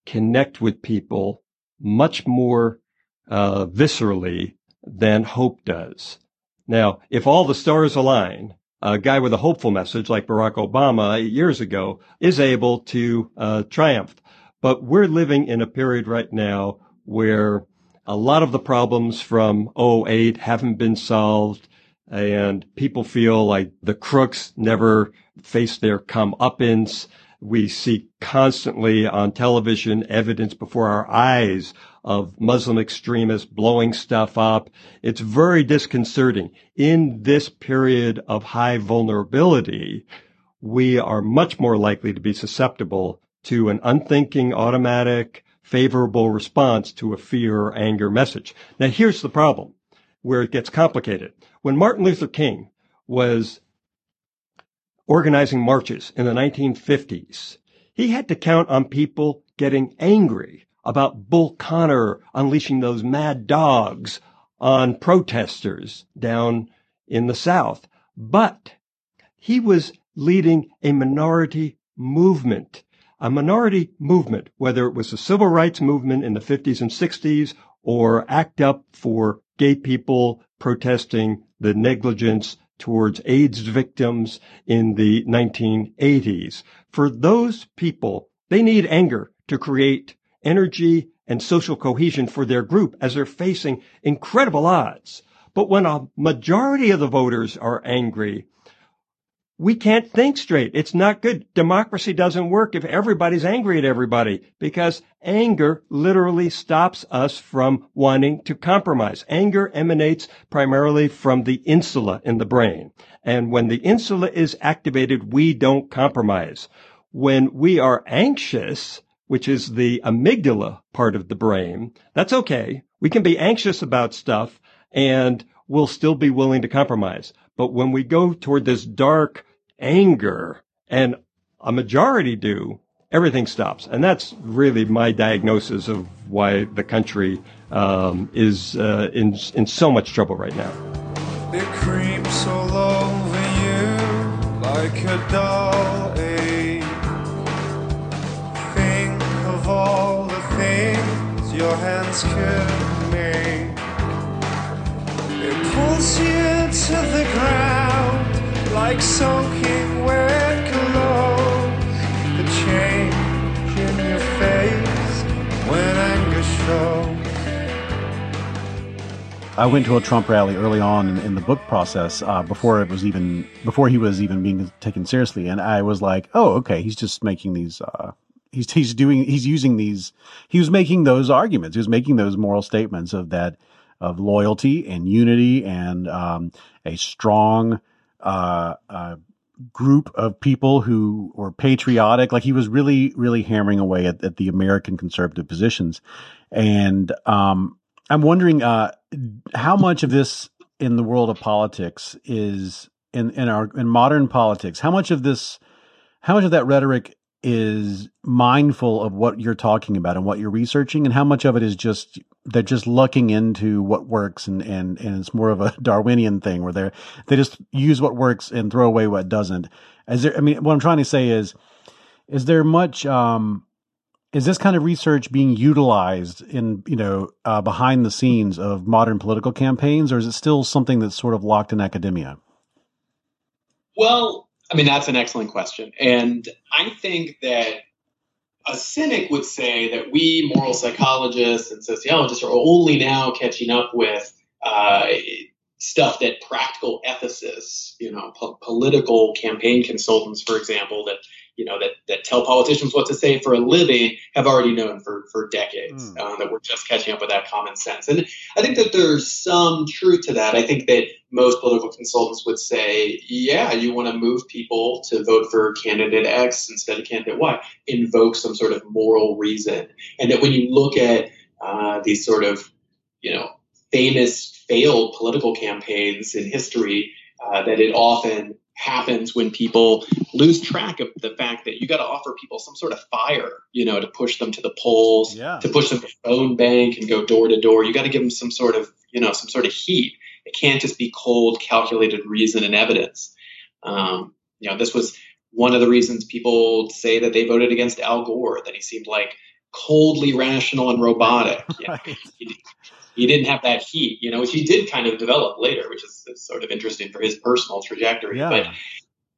connect with people much more uh, viscerally than hope does. Now, if all the stars align, a guy with a hopeful message like Barack Obama eight years ago is able to uh, triumph. But we're living in a period right now where A lot of the problems from 08 haven't been solved and people feel like the crooks never face their comeuppance. We see constantly on television evidence before our eyes of Muslim extremists blowing stuff up. It's very disconcerting. In this period of high vulnerability, we are much more likely to be susceptible to an unthinking, automatic, favorable response to a fear or anger message. Now here's the problem where it gets complicated. When Martin Luther King was organizing marches in the 1950s, he had to count on people getting angry about Bull Connor unleashing those mad dogs on protesters down in the South. But he was leading a minority movement, a minority movement, whether it was the civil rights movement in the 50s and 60s or ACT UP for gay people protesting the negligence towards AIDS victims in the 1980s. For those people, they need anger to create energy and social cohesion for their group as they're facing incredible odds. But when a majority of the voters are angry, we can't think straight. It's not good. Democracy doesn't work if everybody's angry at everybody because anger literally stops us from wanting to compromise. Anger emanates primarily from the insula in the brain. And when the insula is activated, we don't compromise. When we are anxious, which is the amygdala part of the brain, that's okay. We can be anxious about stuff and we'll still be willing to compromise. But when we go toward this dark anger and a majority do, everything stops. And that's really my diagnosis of why the country um, is uh, in, in so much trouble right now. It creeps all over you like a doll all the things your hands could make. It pulls you to the ground like soaking wet clothes. The change in your face when anger shows. I went to a Trump rally early on in, in the book process uh, before it was even before he was even being taken seriously, and I was like, "Oh, okay, he's just making these uh, he's he's doing he's using these he was making those arguments he was making those moral statements of that of loyalty and unity and um, a strong uh, uh, group of people who were patriotic. Like he was really really hammering away at, at the american conservative positions. And um, i'm wondering uh, how much of this in the world of politics is in in our in modern politics how much of this how much of that rhetoric is mindful of what you're talking about and what you're researching? And how much of it is just they're just looking into what works and and and it's more of a darwinian thing where they're they just use what works and throw away what doesn't as there i mean what i'm trying to say is is there much um is this kind of research being utilized in you know uh, behind the scenes of modern political campaigns or is it still something that's sort of locked in academia well I mean, that's an excellent question. And I think that a cynic would say that we moral psychologists and sociologists are only now catching up with uh, stuff that practical ethicists, you know, po- political campaign consultants, for example, that you know that that tell politicians what to say for a living have already known for for decades. Mm. that we're just catching up with that common sense, and I think that there's some truth to that. I think that most political consultants would say, yeah, you want to move people to vote for candidate X instead of candidate Y, invoke some sort of moral reason, and that when you look at uh, these sort of you know famous failed political campaigns in history, uh, that it often happens when people lose track of the fact that you got to offer people some sort of fire, you know, to push them to the polls, yeah. to push them to phone bank and go door to door. You got to give them some sort of, you know, some sort of heat. It can't just be cold, calculated reason and evidence. Um, you know, this was one of the reasons people say that they voted against Al Gore, that he seemed like coldly rational and robotic. right. He, didn't have that heat, you know, which he did kind of develop later, which is, is sort of interesting for his personal trajectory. Yeah. But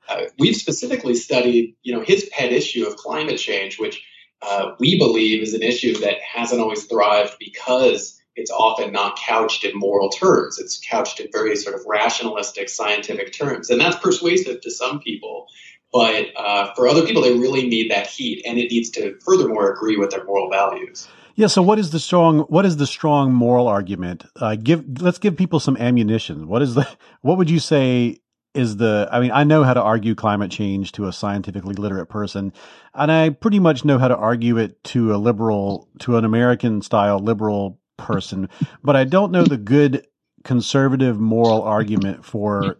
uh, we've specifically studied, you know, his pet issue of climate change, which uh, we believe is an issue that hasn't always thrived because it's often not couched in moral terms. It's couched in very sort of rationalistic, scientific terms, and that's persuasive to some people. But uh, for other people, they really need that heat, and it needs to furthermore agree with their moral values. Yeah. So, what is the strong? What is the strong moral argument? Uh, give. Let's give people some ammunition. What is the? What would you say is the? I mean, I know how to argue climate change to a scientifically literate person, and I pretty much know how to argue it to a liberal, to an American style liberal person, but I don't know the good conservative moral argument for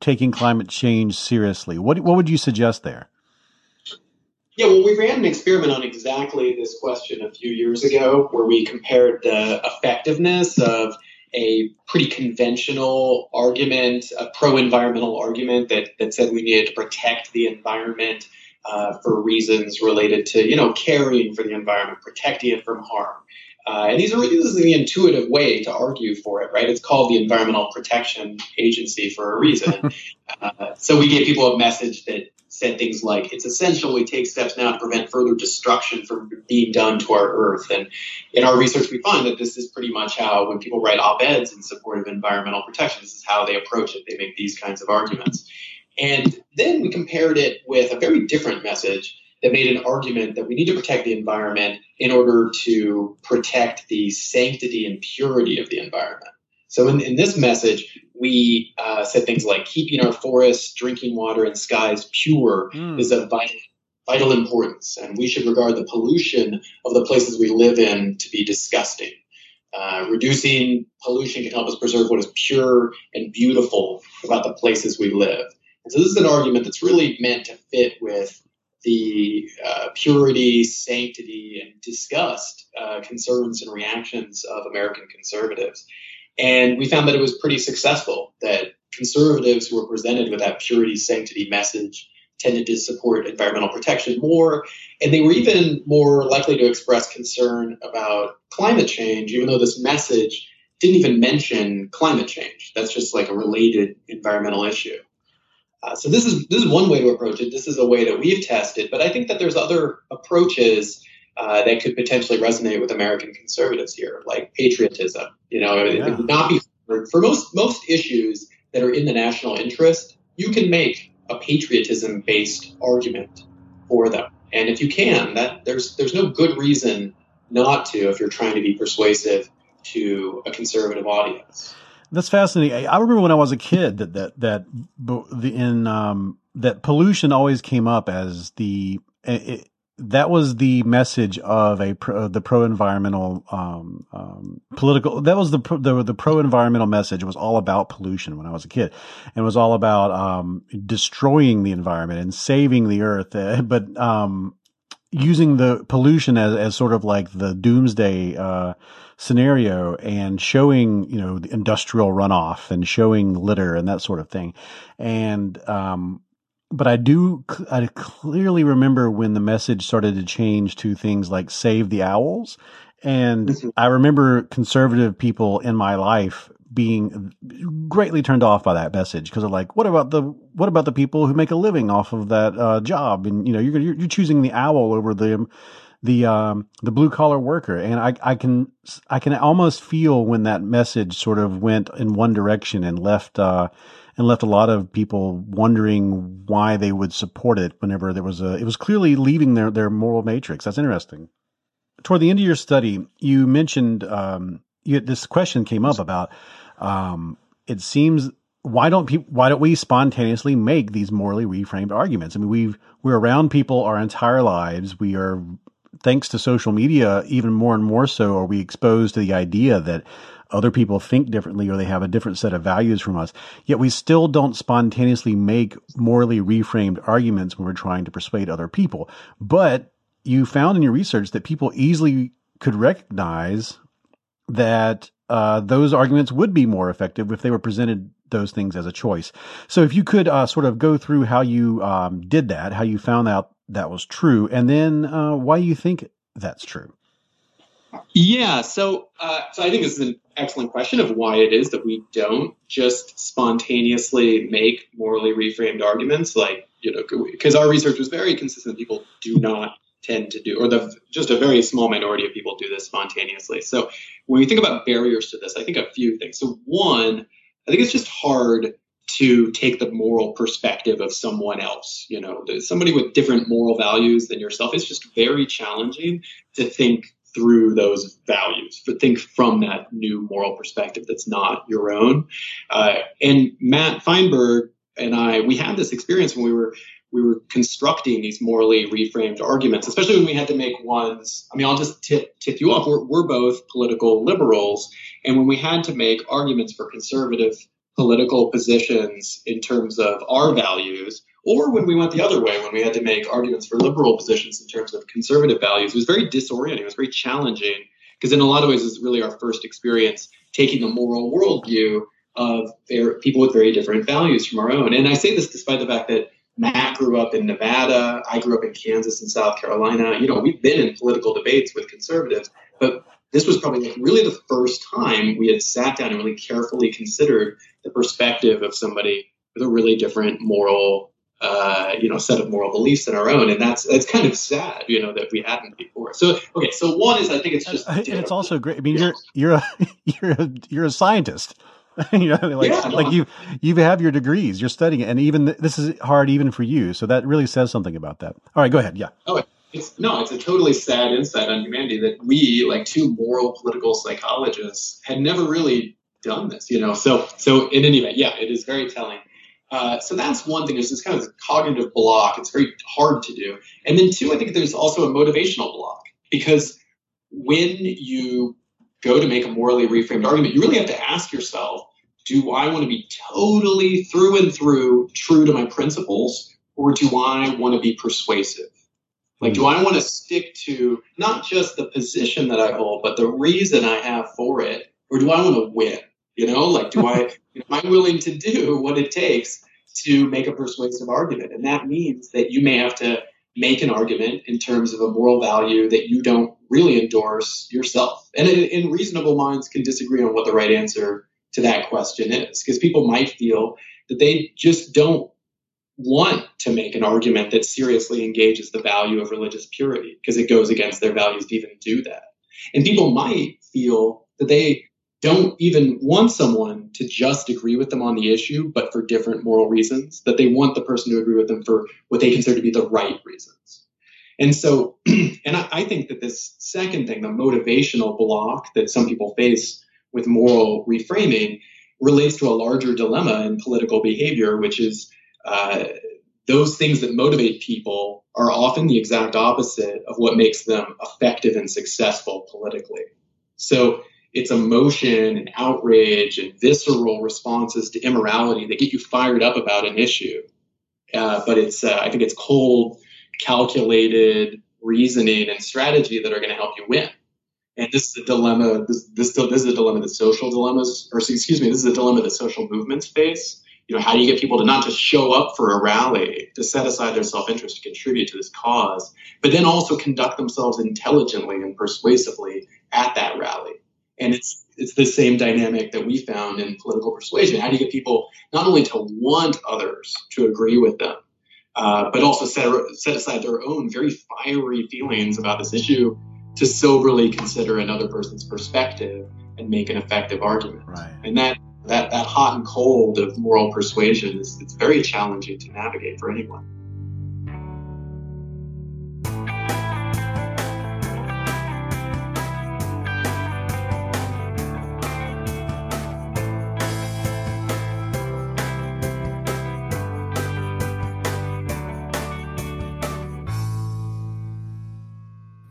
taking climate change seriously. What what would you suggest there? Yeah, well, we ran an experiment on exactly this question a few years ago where we compared the effectiveness of a pretty conventional argument, a pro environmental argument that, that said we needed to protect the environment uh, for reasons related to, you know, caring for the environment, protecting it from harm. Uh, and these are this is the intuitive way to argue for it, right? It's called the Environmental Protection Agency for a reason. uh, so we gave people a message that said things like, "It's essential we take steps now to prevent further destruction from being done to our Earth." And in our research, we find that this is pretty much how, when people write op-eds in support of environmental protection, this is how they approach it. They make these kinds of arguments. And then we compared it with a very different message that made an argument that we need to protect the environment in order to protect the sanctity and purity of the environment. So in, in this message, we uh, said things like keeping our forests, drinking water, and skies pure mm. is of vital, vital importance, and we should regard the pollution of the places we live in to be disgusting. Uh, reducing pollution can help us preserve what is pure and beautiful about the places we live. And so this is an argument that's really meant to fit with the uh, purity, sanctity, and disgust uh, concerns and reactions of American conservatives. And we found that it was pretty successful, that conservatives who were presented with that purity, sanctity message tended to support environmental protection more. And they were even more likely to express concern about climate change, even though this message didn't even mention climate change. That's just like a related environmental issue. Uh, so this is this is one way to approach it. This is a way that we've tested, but I think that there's other approaches uh, that could potentially resonate with American conservatives here, like patriotism. You know, yeah. it would not be for most most issues that are in the national interest. You can make a patriotism based argument for them, and if you can, that there's there's no good reason not to if you're trying to be persuasive to a conservative audience. That's fascinating. I remember when I was a kid that that that the in um, that pollution always came up as the it, that was the message of a pro, the pro environmental um, um, political. That was the the, the pro environmental message. Was all about pollution when I was a kid, and was all about um, destroying the environment and saving the earth. Uh, but um, using the pollution as as sort of like the doomsday. Uh, scenario and showing, you know, the industrial runoff and showing litter and that sort of thing. And, um, but I do, I clearly remember when the message started to change to things like save the owls. And mm-hmm. I remember conservative people in my life being greatly turned off by that message because they're like, what about the, what about the people who make a living off of that, uh, job? And, you know, you're, you're choosing the owl over the, the um, the blue collar worker, and I I can I can almost feel when that message sort of went in one direction and left uh, and left a lot of people wondering why they would support it whenever there was a it was clearly leaving their their moral matrix. That's interesting. Toward the end of your study, you mentioned um, you, this question came up about um, it seems why don't people why don't we spontaneously make these morally reframed arguments? I mean, we've we're around people our entire lives. We are thanks to social media, even more and more so, are we exposed to the idea that other people think differently or they have a different set of values from us. Yet we still don't spontaneously make morally reframed arguments when we're trying to persuade other people. But you found in your research that people easily could recognize that uh, those arguments would be more effective if they were presented those things as a choice. So if you could uh, sort of go through how you um, did that, how you found out that was true, and then uh, why you think that's true. Yeah, so uh, so I think this is an excellent question of why it is that we don't just spontaneously make morally reframed arguments, like you know, because our research was very consistent. People do not tend to do, or the just a very small minority of people do this spontaneously. So when we think about barriers to this, I think a few things. So one, I think it's just hard to take the moral perspective of someone else. You know, somebody with different moral values than yourself. It's just very challenging to think through those values, but think from that new moral perspective that's not your own. Uh, and Matt Feinberg and I, we had this experience when we were we were constructing these morally reframed arguments, especially when we had to make ones. I mean, I'll just tip, tip you off. We're, we're both political liberals. And when we had to make arguments for conservative political positions in terms of our values, or when we went the other way, when we had to make arguments for liberal positions in terms of conservative values, it was very disorienting. It was very challenging because, in a lot of ways, it's really our first experience taking the moral worldview of people with very different values from our own. And I say this despite the fact that Matt grew up in Nevada, I grew up in Kansas and South Carolina. You know, we've been in political debates with conservatives, but this was probably really the first time we had sat down and really carefully considered the perspective of somebody with a really different moral, uh, you know, set of moral beliefs than our own, and that's that's kind of sad, you know, that we hadn't before. So, okay, so one is I think it's just, and it's also great. I mean, you're you're a you're a you're a scientist. you know, like yeah, no. like you you have your degrees, you're studying it, and even this is hard even for you. So that really says something about that. All right, go ahead. Yeah. Oh, it's no, it's a totally sad insight on humanity that we, like two moral political psychologists, had never really done this. You know, so so in any event, yeah, it is very telling. Uh, so that's one thing. There's this kind of cognitive block. It's very hard to do. And then two, I think there's also a motivational block because when you go to make a morally reframed argument, you really have to ask yourself, do I want to be totally through and through true to my principles, or do I want to be persuasive? Like, do I want to stick to not just the position that I hold, but the reason I have for it, or do I want to win? You know, like, do I am I willing to do what it takes to make a persuasive argument? And that means that you may have to make an argument in terms of a moral value that you don't really endorse yourself. And in reasonable minds can disagree on what the right answer to that question is, because people might feel that they just don't want to make an argument that seriously engages the value of religious purity because it goes against their values to even do that. And people might feel that they don't even want someone to just agree with them on the issue, but for different moral reasons, that they want the person to agree with them for what they consider to be the right reasons. And so, and I, I think that this second thing, the motivational block that some people face with moral reframing, relates to a larger dilemma in political behavior, which is uh, those things that motivate people are often the exact opposite of what makes them effective and successful politically. So it's emotion and outrage and visceral responses to immorality that get you fired up about an issue. Uh, but it's, uh, I think it's cold, calculated reasoning and strategy that are going to help you win. And this is a dilemma. This, this, this is a dilemma that social dilemmas, or excuse me, this is a dilemma that social movements face you know, how do you get people to not just show up for a rally, to set aside their self-interest to contribute to this cause, but then also conduct themselves intelligently and persuasively at that rally? And it's it's the same dynamic that we found in political persuasion. How do you get people not only to want others to agree with them, uh, but also set, set aside their own very fiery feelings about this issue to soberly consider another person's perspective and make an effective argument. Right. And that that, that hot and cold of moral persuasion is it's very challenging to navigate for anyone.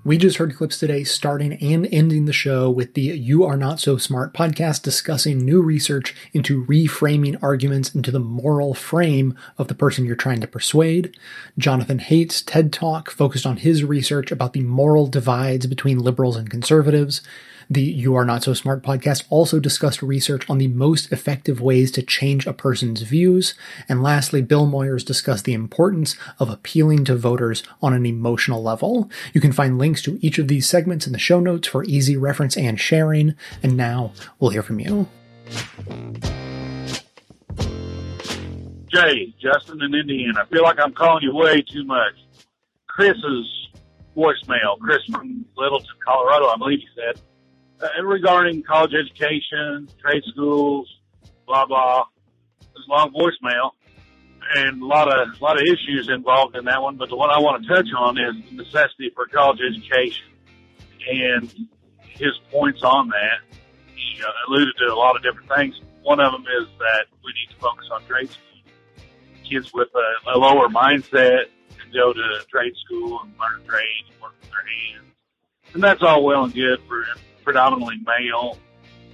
We just heard clips today starting and ending the show with the You Are Not So Smart podcast discussing new research into reframing arguments into the moral frame of the person you're trying to persuade. Jonathan Haidt's TED Talk focused on his research about the moral divides between liberals and conservatives. The You Are Not So Smart podcast also discussed research on the most effective ways to change a person's views. And lastly, Bill Moyers discussed the importance of appealing to voters on an emotional level. You can find links to each of these segments in the show notes for easy reference and sharing. And now we'll hear from you. Jay, Justin in Indiana. I feel like I'm calling you way too much. Chris is voicemail, Chris from Littleton, Colorado, I believe he said, uh, regarding college education, trade schools, blah blah. There's a long voicemail and a lot of a lot of issues involved in that one. But the one I want to touch on is the necessity for college education and his points on that. He uh, alluded to a lot of different things. One of them is that we need to focus on trade school. Kids with a, a lower mindset can go to trade school and learn trade and work with their hands, and that's all well and good for predominantly male,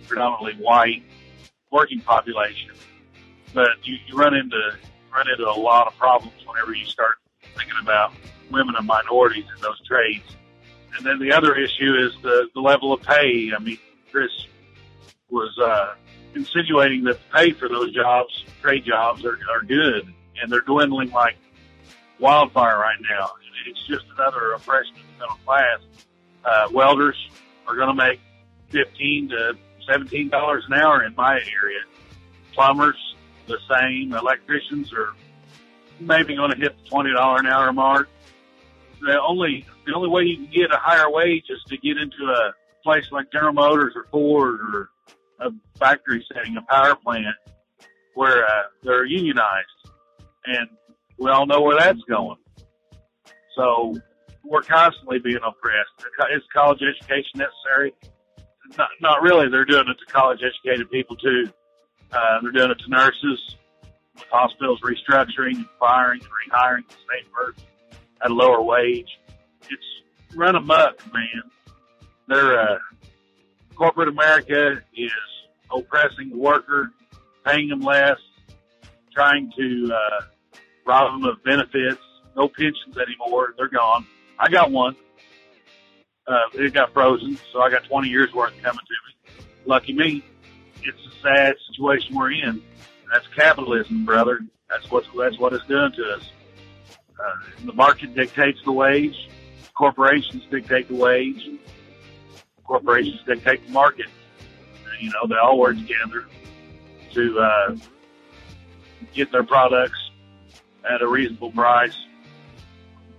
predominantly white working population. But you, you run into run into a lot of problems whenever you start thinking about women and minorities in those trades. And then the other issue is the, the level of pay. I mean, Chris was uh, insinuating that the pay for those jobs, trade jobs, are, are good, and they're dwindling like wildfire right now. It's just another oppression of the middle class. Uh, welders are going to make fifteen to seventeen dollars an hour in my area. Plumbers, the same. Electricians are maybe going to hit the twenty dollar an hour mark. The only the only way you can get a higher wage is to get into a place like General Motors or Ford or a factory setting, a power plant where uh, they're unionized, and we all know where that's going. So we're constantly being oppressed. Is college education necessary? Not, not really. They're doing it to college educated people too. Uh, they're doing it to nurses, with hospitals restructuring and firing and rehiring the same person at a lower wage. It's run amok, man. They're, uh, corporate America is oppressing the worker, paying them less, trying to, uh, rob them of benefits. No pensions anymore. They're gone. I got one. Uh, it got frozen, so I got 20 years worth coming to me. Lucky me it's a sad situation we're in. That's capitalism, brother. That's what that's what it's done to us. Uh, the market dictates the wage. Corporations dictate the wage. Corporations dictate the market. You know, they all work together to uh, get their products at a reasonable price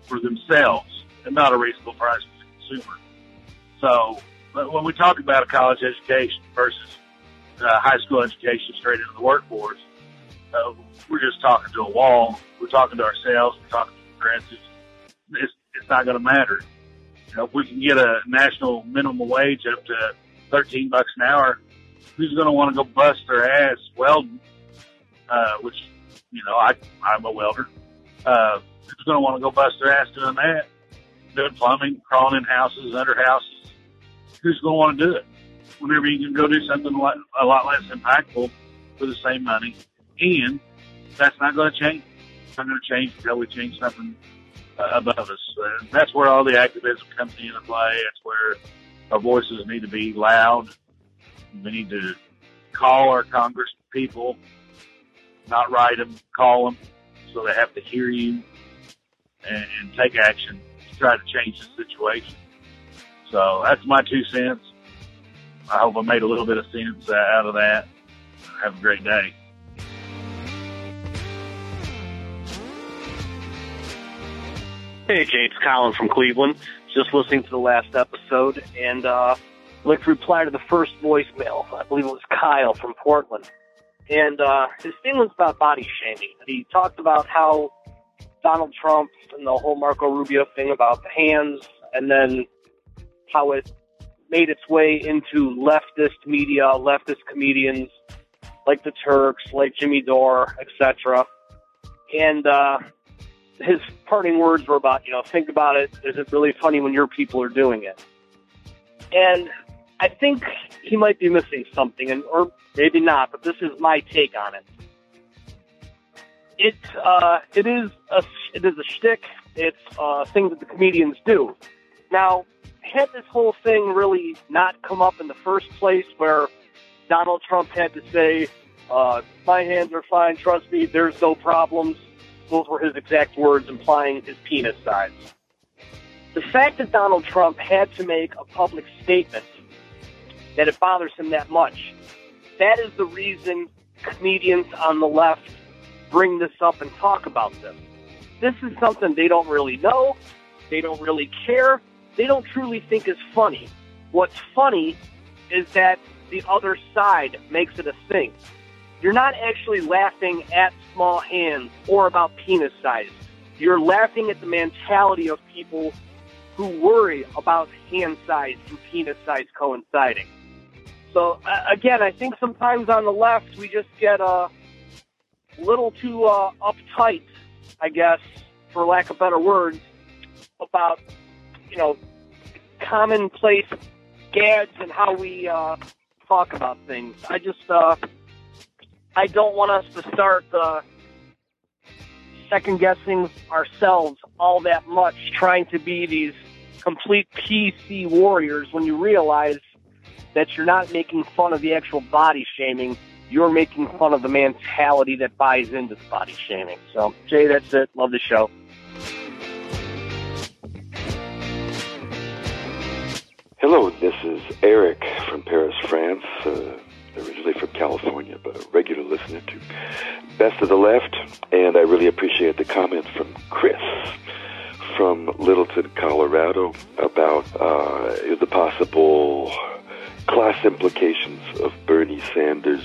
for themselves, not a reasonable price for the consumer. So, when we talk about a college education versus uh, high school education straight into the workforce. Uh, we're just talking to a wall. We're talking to ourselves. We're talking to progressives. It's, it's not going to matter. You know, if we can get a national minimum wage up to 13 bucks an hour, who's going to want to go bust their ass welding? Uh, which, you know, I, I'm a welder. Uh, who's going to want to go bust their ass doing that? Doing plumbing, crawling in houses, under houses. Who's going to want to do it? whenever you can go do something a lot, a lot less impactful for the same money. And that's not going to change. It's not going to change until we change something uh, above us. Uh, that's where all the activism comes into play. That's where our voices need to be loud. We need to call our Congress people, not write them, call them so they have to hear you and, and take action try to change the situation. So that's my two cents. I hope I made a little bit of sense out of that. Have a great day. Hey, Jay, it's Colin from Cleveland. Just listening to the last episode, and uh, like to reply to the first voicemail. I believe it was Kyle from Portland, and uh, his feelings about body shaming. He talked about how Donald Trump and the whole Marco Rubio thing about the hands, and then how it made its way into leftist media, leftist comedians like the Turks, like Jimmy Dore, etc. And uh, his parting words were about, you know, think about it. Is it really funny when your people are doing it? And I think he might be missing something, and or maybe not. But this is my take on it. It uh, it is a it is a shtick. It's a thing that the comedians do. Now, had this whole thing really not come up in the first place where Donald Trump had to say, uh, my hands are fine, trust me, there's no problems. Those were his exact words implying his penis size. The fact that Donald Trump had to make a public statement that it bothers him that much, that is the reason comedians on the left bring this up and talk about this. This is something they don't really know. They don't really care. They don't truly think is funny. What's funny is that the other side makes it a thing. You're not actually laughing at small hands or about penis size. You're laughing at the mentality of people who worry about hand size and penis size coinciding. So uh, again, I think sometimes on the left we just get a little too uh, uptight, I guess, for lack of better words, about you know commonplace gags and how we uh, talk about things. I just uh, I don't want us to start uh, second guessing ourselves all that much, trying to be these complete PC warriors when you realize that you're not making fun of the actual body shaming. You're making fun of the mentality that buys into the body shaming. So, Jay, that's it. Love the show. Hello, this is Eric from Paris, France. Uh, originally from California, but a regular listener to Best of the Left, and I really appreciate the comment from Chris from Littleton, Colorado, about uh, the possible class implications of Bernie Sanders'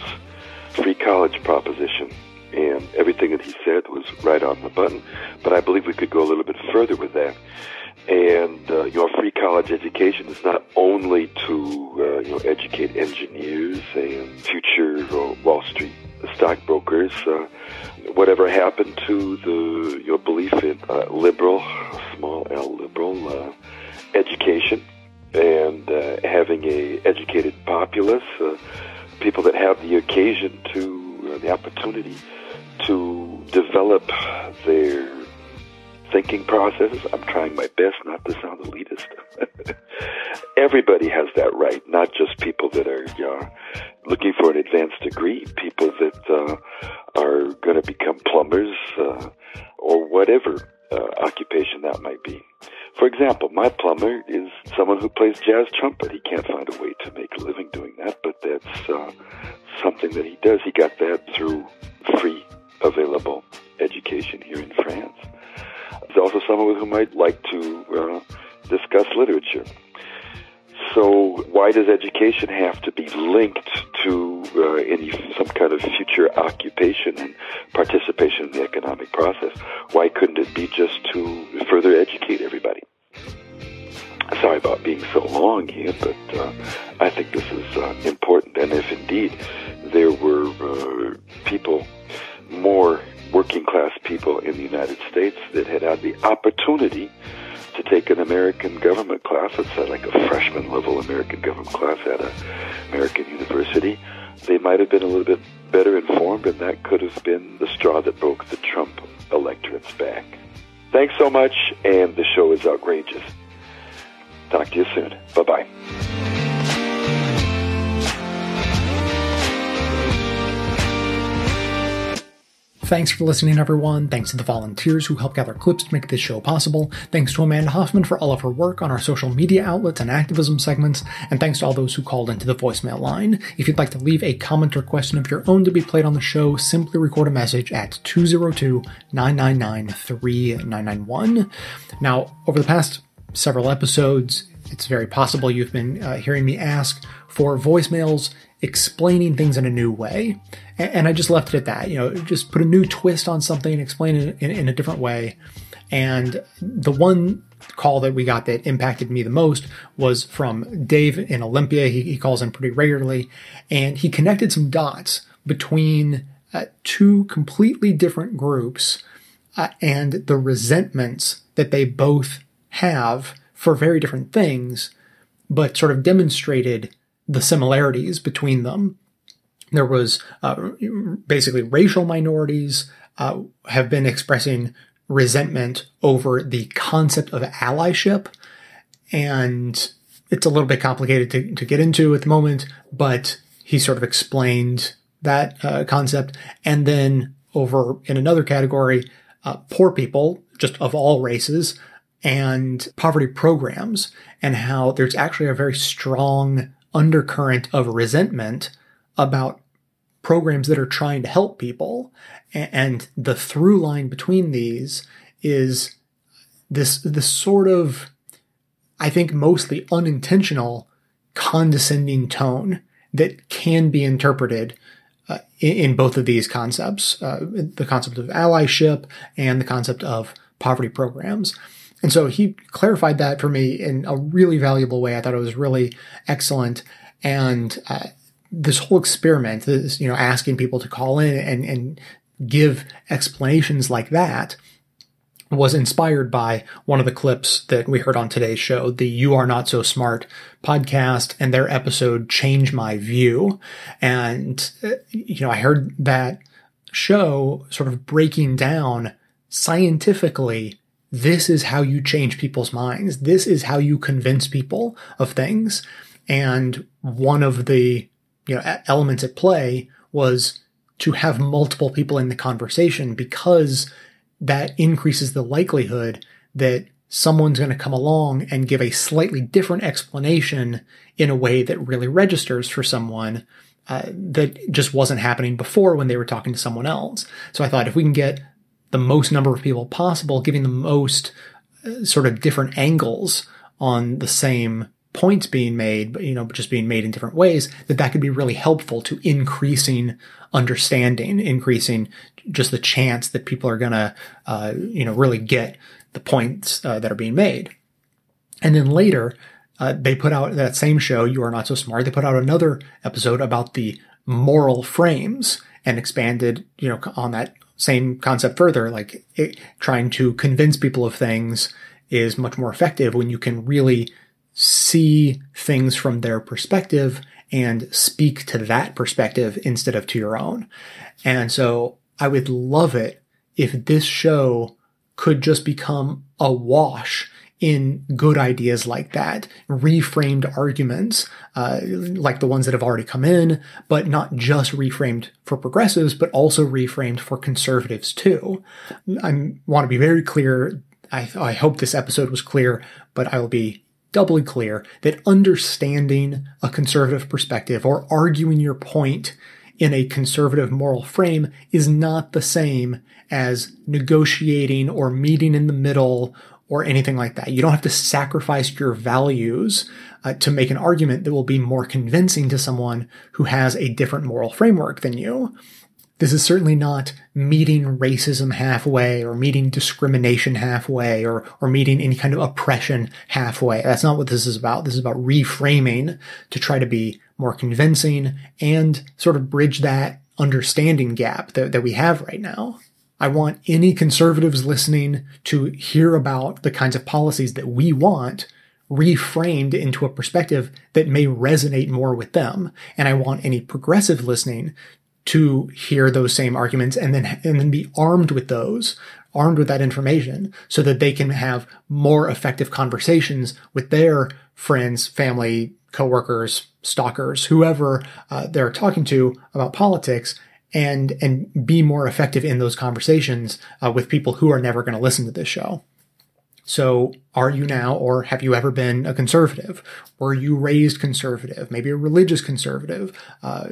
free college proposition. And everything that he said was right on the button. But I believe we could go a little bit further with that. And uh, your free college education is not only to uh, you know educate engineers and future uh, Wall Street stockbrokers. Uh, whatever happened to the your belief in uh, liberal, small L liberal uh, education, and uh, having a educated populace, uh, people that have the occasion to the opportunity to develop their thinking processes. I'm trying my best not to sound elitist. Everybody has that right, not just people that are uh, looking for an advanced degree, people that uh, are going to become plumbers uh, or whatever uh, occupation that might be. For example, my plumber is someone who plays jazz trumpet. He can't find a way to make a living doing that, but that's uh, something that he does. He got that through free available education here in France. There's also someone with whom I'd like to uh, discuss literature. So, why does education have to be linked to uh, any some kind of future occupation and participation in the economic process? Why couldn't it be just to further educate everybody? Sorry about being so long here, but uh, I think this is uh, important. And if indeed there were uh, people more working class people in the United States that had had the opportunity to take an American government class, let's uh, like a freshman level American government class at an American university, they might have been a little bit better informed, and that could have been the straw that broke the Trump electorate's back. Thanks so much, and the show is outrageous. Talk to you soon. Bye bye. Thanks for listening, everyone. Thanks to the volunteers who help gather clips to make this show possible. Thanks to Amanda Hoffman for all of her work on our social media outlets and activism segments. And thanks to all those who called into the voicemail line. If you'd like to leave a comment or question of your own to be played on the show, simply record a message at 202 999 3991. Now, over the past several episodes, it's very possible you've been uh, hearing me ask for voicemails explaining things in a new way. And, and, I just left it at that. You know, just put a new twist on something, explain it in, in a different way. And the one call that we got that impacted me the most was from Dave in Olympia. He, he calls in pretty regularly, and he connected some dots between uh, two completely different groups uh, and the resentments that they both have for very different things, but sort of demonstrated the similarities between them. There was uh, basically racial minorities uh, have been expressing resentment over the concept of allyship, and it's a little bit complicated to, to get into at the moment, but he sort of explained that uh, concept. And then over in another category, uh, poor people, just of all races, and poverty programs, and how there's actually a very strong undercurrent of resentment about programs that are trying to help people. And the through line between these is this this sort of I think mostly unintentional condescending tone that can be interpreted uh, in, both of these concepts, uh, the concept of allyship and the concept of poverty programs. And so he clarified that for me in a really valuable way. I thought it was really excellent. And uh, this whole experiment, this, you know, asking people to call in and, and give explanations like that was inspired by one of the clips that we heard on today's show, the You Are Not So Smart podcast and their episode Change My View. And, uh, you know, I heard that show sort of breaking down scientifically this is how you change people's minds. This is how you convince people of things. And one of the you know elements at play was to have multiple people in the conversation because that increases the likelihood that someone's going to come along and give a slightly different explanation in a way that really registers for someone uh, that just wasn't happening before when they were talking to someone else. So I thought if we can get the most number of people possible, giving the most uh, sort of different angles on the same points being made, but you know, just being made in different ways, that that could be really helpful to increasing understanding, increasing just the chance that people are gonna, uh, you know, really get the points uh, that are being made. And then later, uh, they put out that same show, You Are Not So Smart. They put out another episode about the moral frames and expanded, you know, on that same concept further, like it, trying to convince people of things is much more effective when you can really see things from their perspective and speak to that perspective instead of to your own. And so I would love it if this show could just become a wash in good ideas like that, reframed arguments, uh, like the ones that have already come in, but not just reframed for progressives, but also reframed for conservatives too. I want to be very clear. I, I hope this episode was clear, but I will be doubly clear that understanding a conservative perspective or arguing your point in a conservative moral frame is not the same as negotiating or meeting in the middle or anything like that. You don't have to sacrifice your values uh, to make an argument that will be more convincing to someone who has a different moral framework than you. This is certainly not meeting racism halfway or meeting discrimination halfway or, or meeting any kind of oppression halfway. That's not what this is about. This is about reframing to try to be more convincing and sort of bridge that understanding gap that, that we have right now. I want any conservatives listening to hear about the kinds of policies that we want reframed into a perspective that may resonate more with them. And I want any progressive listening to hear those same arguments and then, and then be armed with those, armed with that information so that they can have more effective conversations with their friends, family, coworkers, stalkers, whoever uh, they're talking to about politics and and be more effective in those conversations uh, with people who are never going to listen to this show. So, are you now, or have you ever been a conservative? Were you raised conservative? Maybe a religious conservative, uh,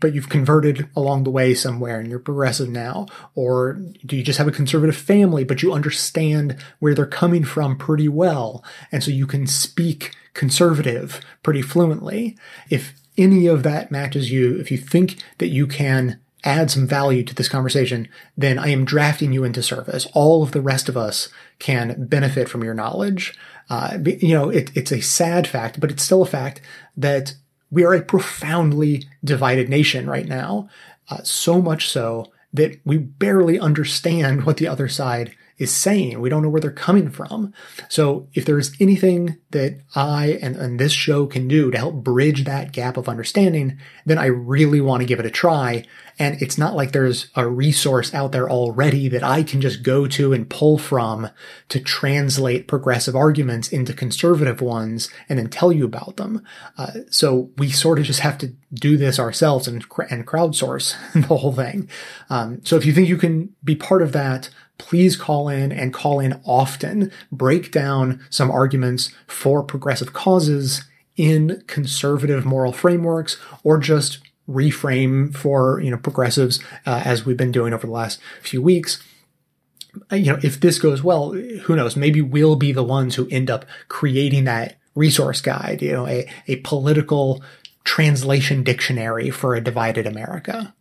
but you've converted along the way somewhere and you're progressive now? Or do you just have a conservative family, but you understand where they're coming from pretty well, and so you can speak conservative pretty fluently? If any of that matches you, if you think that you can add some value to this conversation, then I am drafting you into service. All of the rest of us can benefit from your knowledge. Uh, you know, it, it's a sad fact, but it's still a fact that we are a profoundly divided nation right now. Uh, so much so that we barely understand what the other side is saying. We don't know where they're coming from. So if there's anything that I and, and this show can do to help bridge that gap of understanding, then I really want to give it a try. And it's not like there's a resource out there already that I can just go to and pull from to translate progressive arguments into conservative ones and then tell you about them. Uh, so we sort of just have to do this ourselves and, and crowdsource the whole thing. Um, so if you think you can be part of that, please call in and call in often. Break down some arguments for progressive causes in conservative moral frameworks or just reframe for, you know, progressives, uh, as we've been doing over the last few weeks. you know, if this goes well, who knows? Maybe we'll be the ones who end up creating that resource guide, you know, a, a political translation dictionary for a divided America.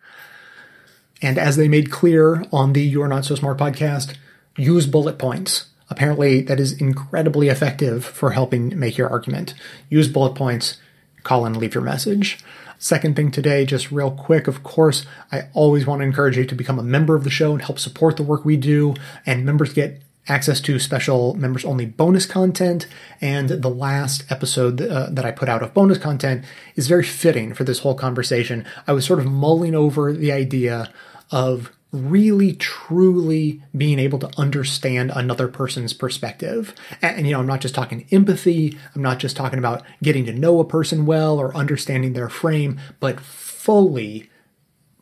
And as they made clear on the You're Not So Smart podcast, use bullet points. Apparently, that is incredibly effective for helping make your argument. Use bullet points, call and leave your message. Second thing today, just real quick, of course, I always want to encourage you to become a member of the show and help support the work we do. And members get access to special members only bonus content. And the last episode uh, that I put out of bonus content is very fitting for this whole conversation. I was sort of mulling over the idea of really truly being able to understand another person's perspective. And, and, you know, I'm not just talking empathy, I'm not just talking about getting to know a person well or understanding their frame, but fully,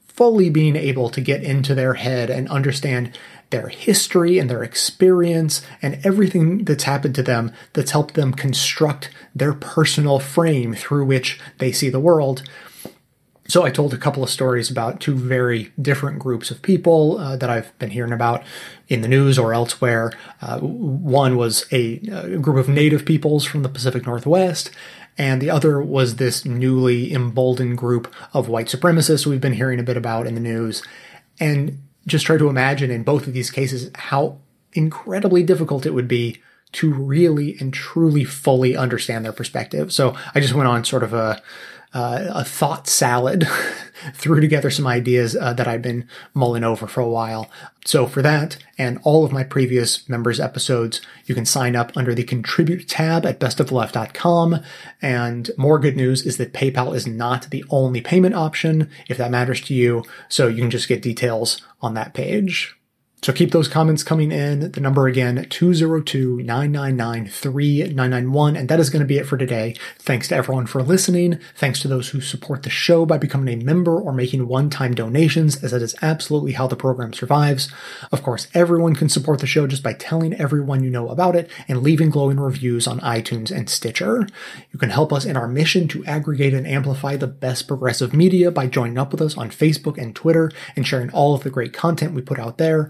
fully being able to get into their head and understand their history and their experience and everything that's happened to them that's helped them construct their personal frame through which they see the world. So I told a couple of stories about two very different groups of people uh, that I've been hearing about in the news or elsewhere. Uh, one was a, a, group of native peoples from the Pacific Northwest, and the other was this newly emboldened group of white supremacists we've been hearing a bit about in the news. And just try to imagine in both of these cases how incredibly difficult it would be to really and truly fully understand their perspective. So I just went on sort of a uh, a thought salad, threw together some ideas uh, that I've been mulling over for a while. So for that and all of my previous members episodes, you can sign up under the contribute tab at bestoftheleft.com. And more good news is that PayPal is not the only payment option if that matters to you. So you can just get details on that page. So keep those comments coming in. The number again, 202-999-3991. And that is going to be it for today. Thanks to everyone for listening. Thanks to those who support the show by becoming a member or making one-time donations, as that is absolutely how the program survives. Of course, everyone can support the show just by telling everyone you know about it and leaving glowing reviews on iTunes and Stitcher. You can help us in our mission to aggregate and amplify the best progressive media by joining up with us on Facebook and Twitter and sharing all of the great content we put out there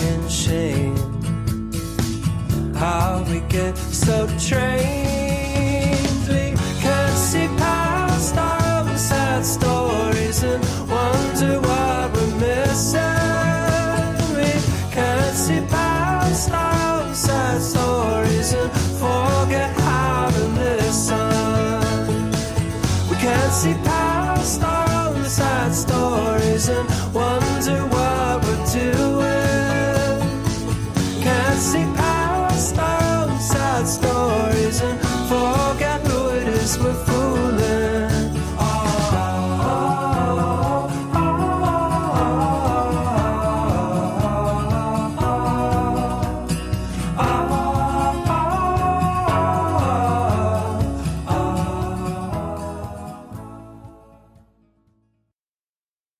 how we get so trained. We can't see past our sad stories.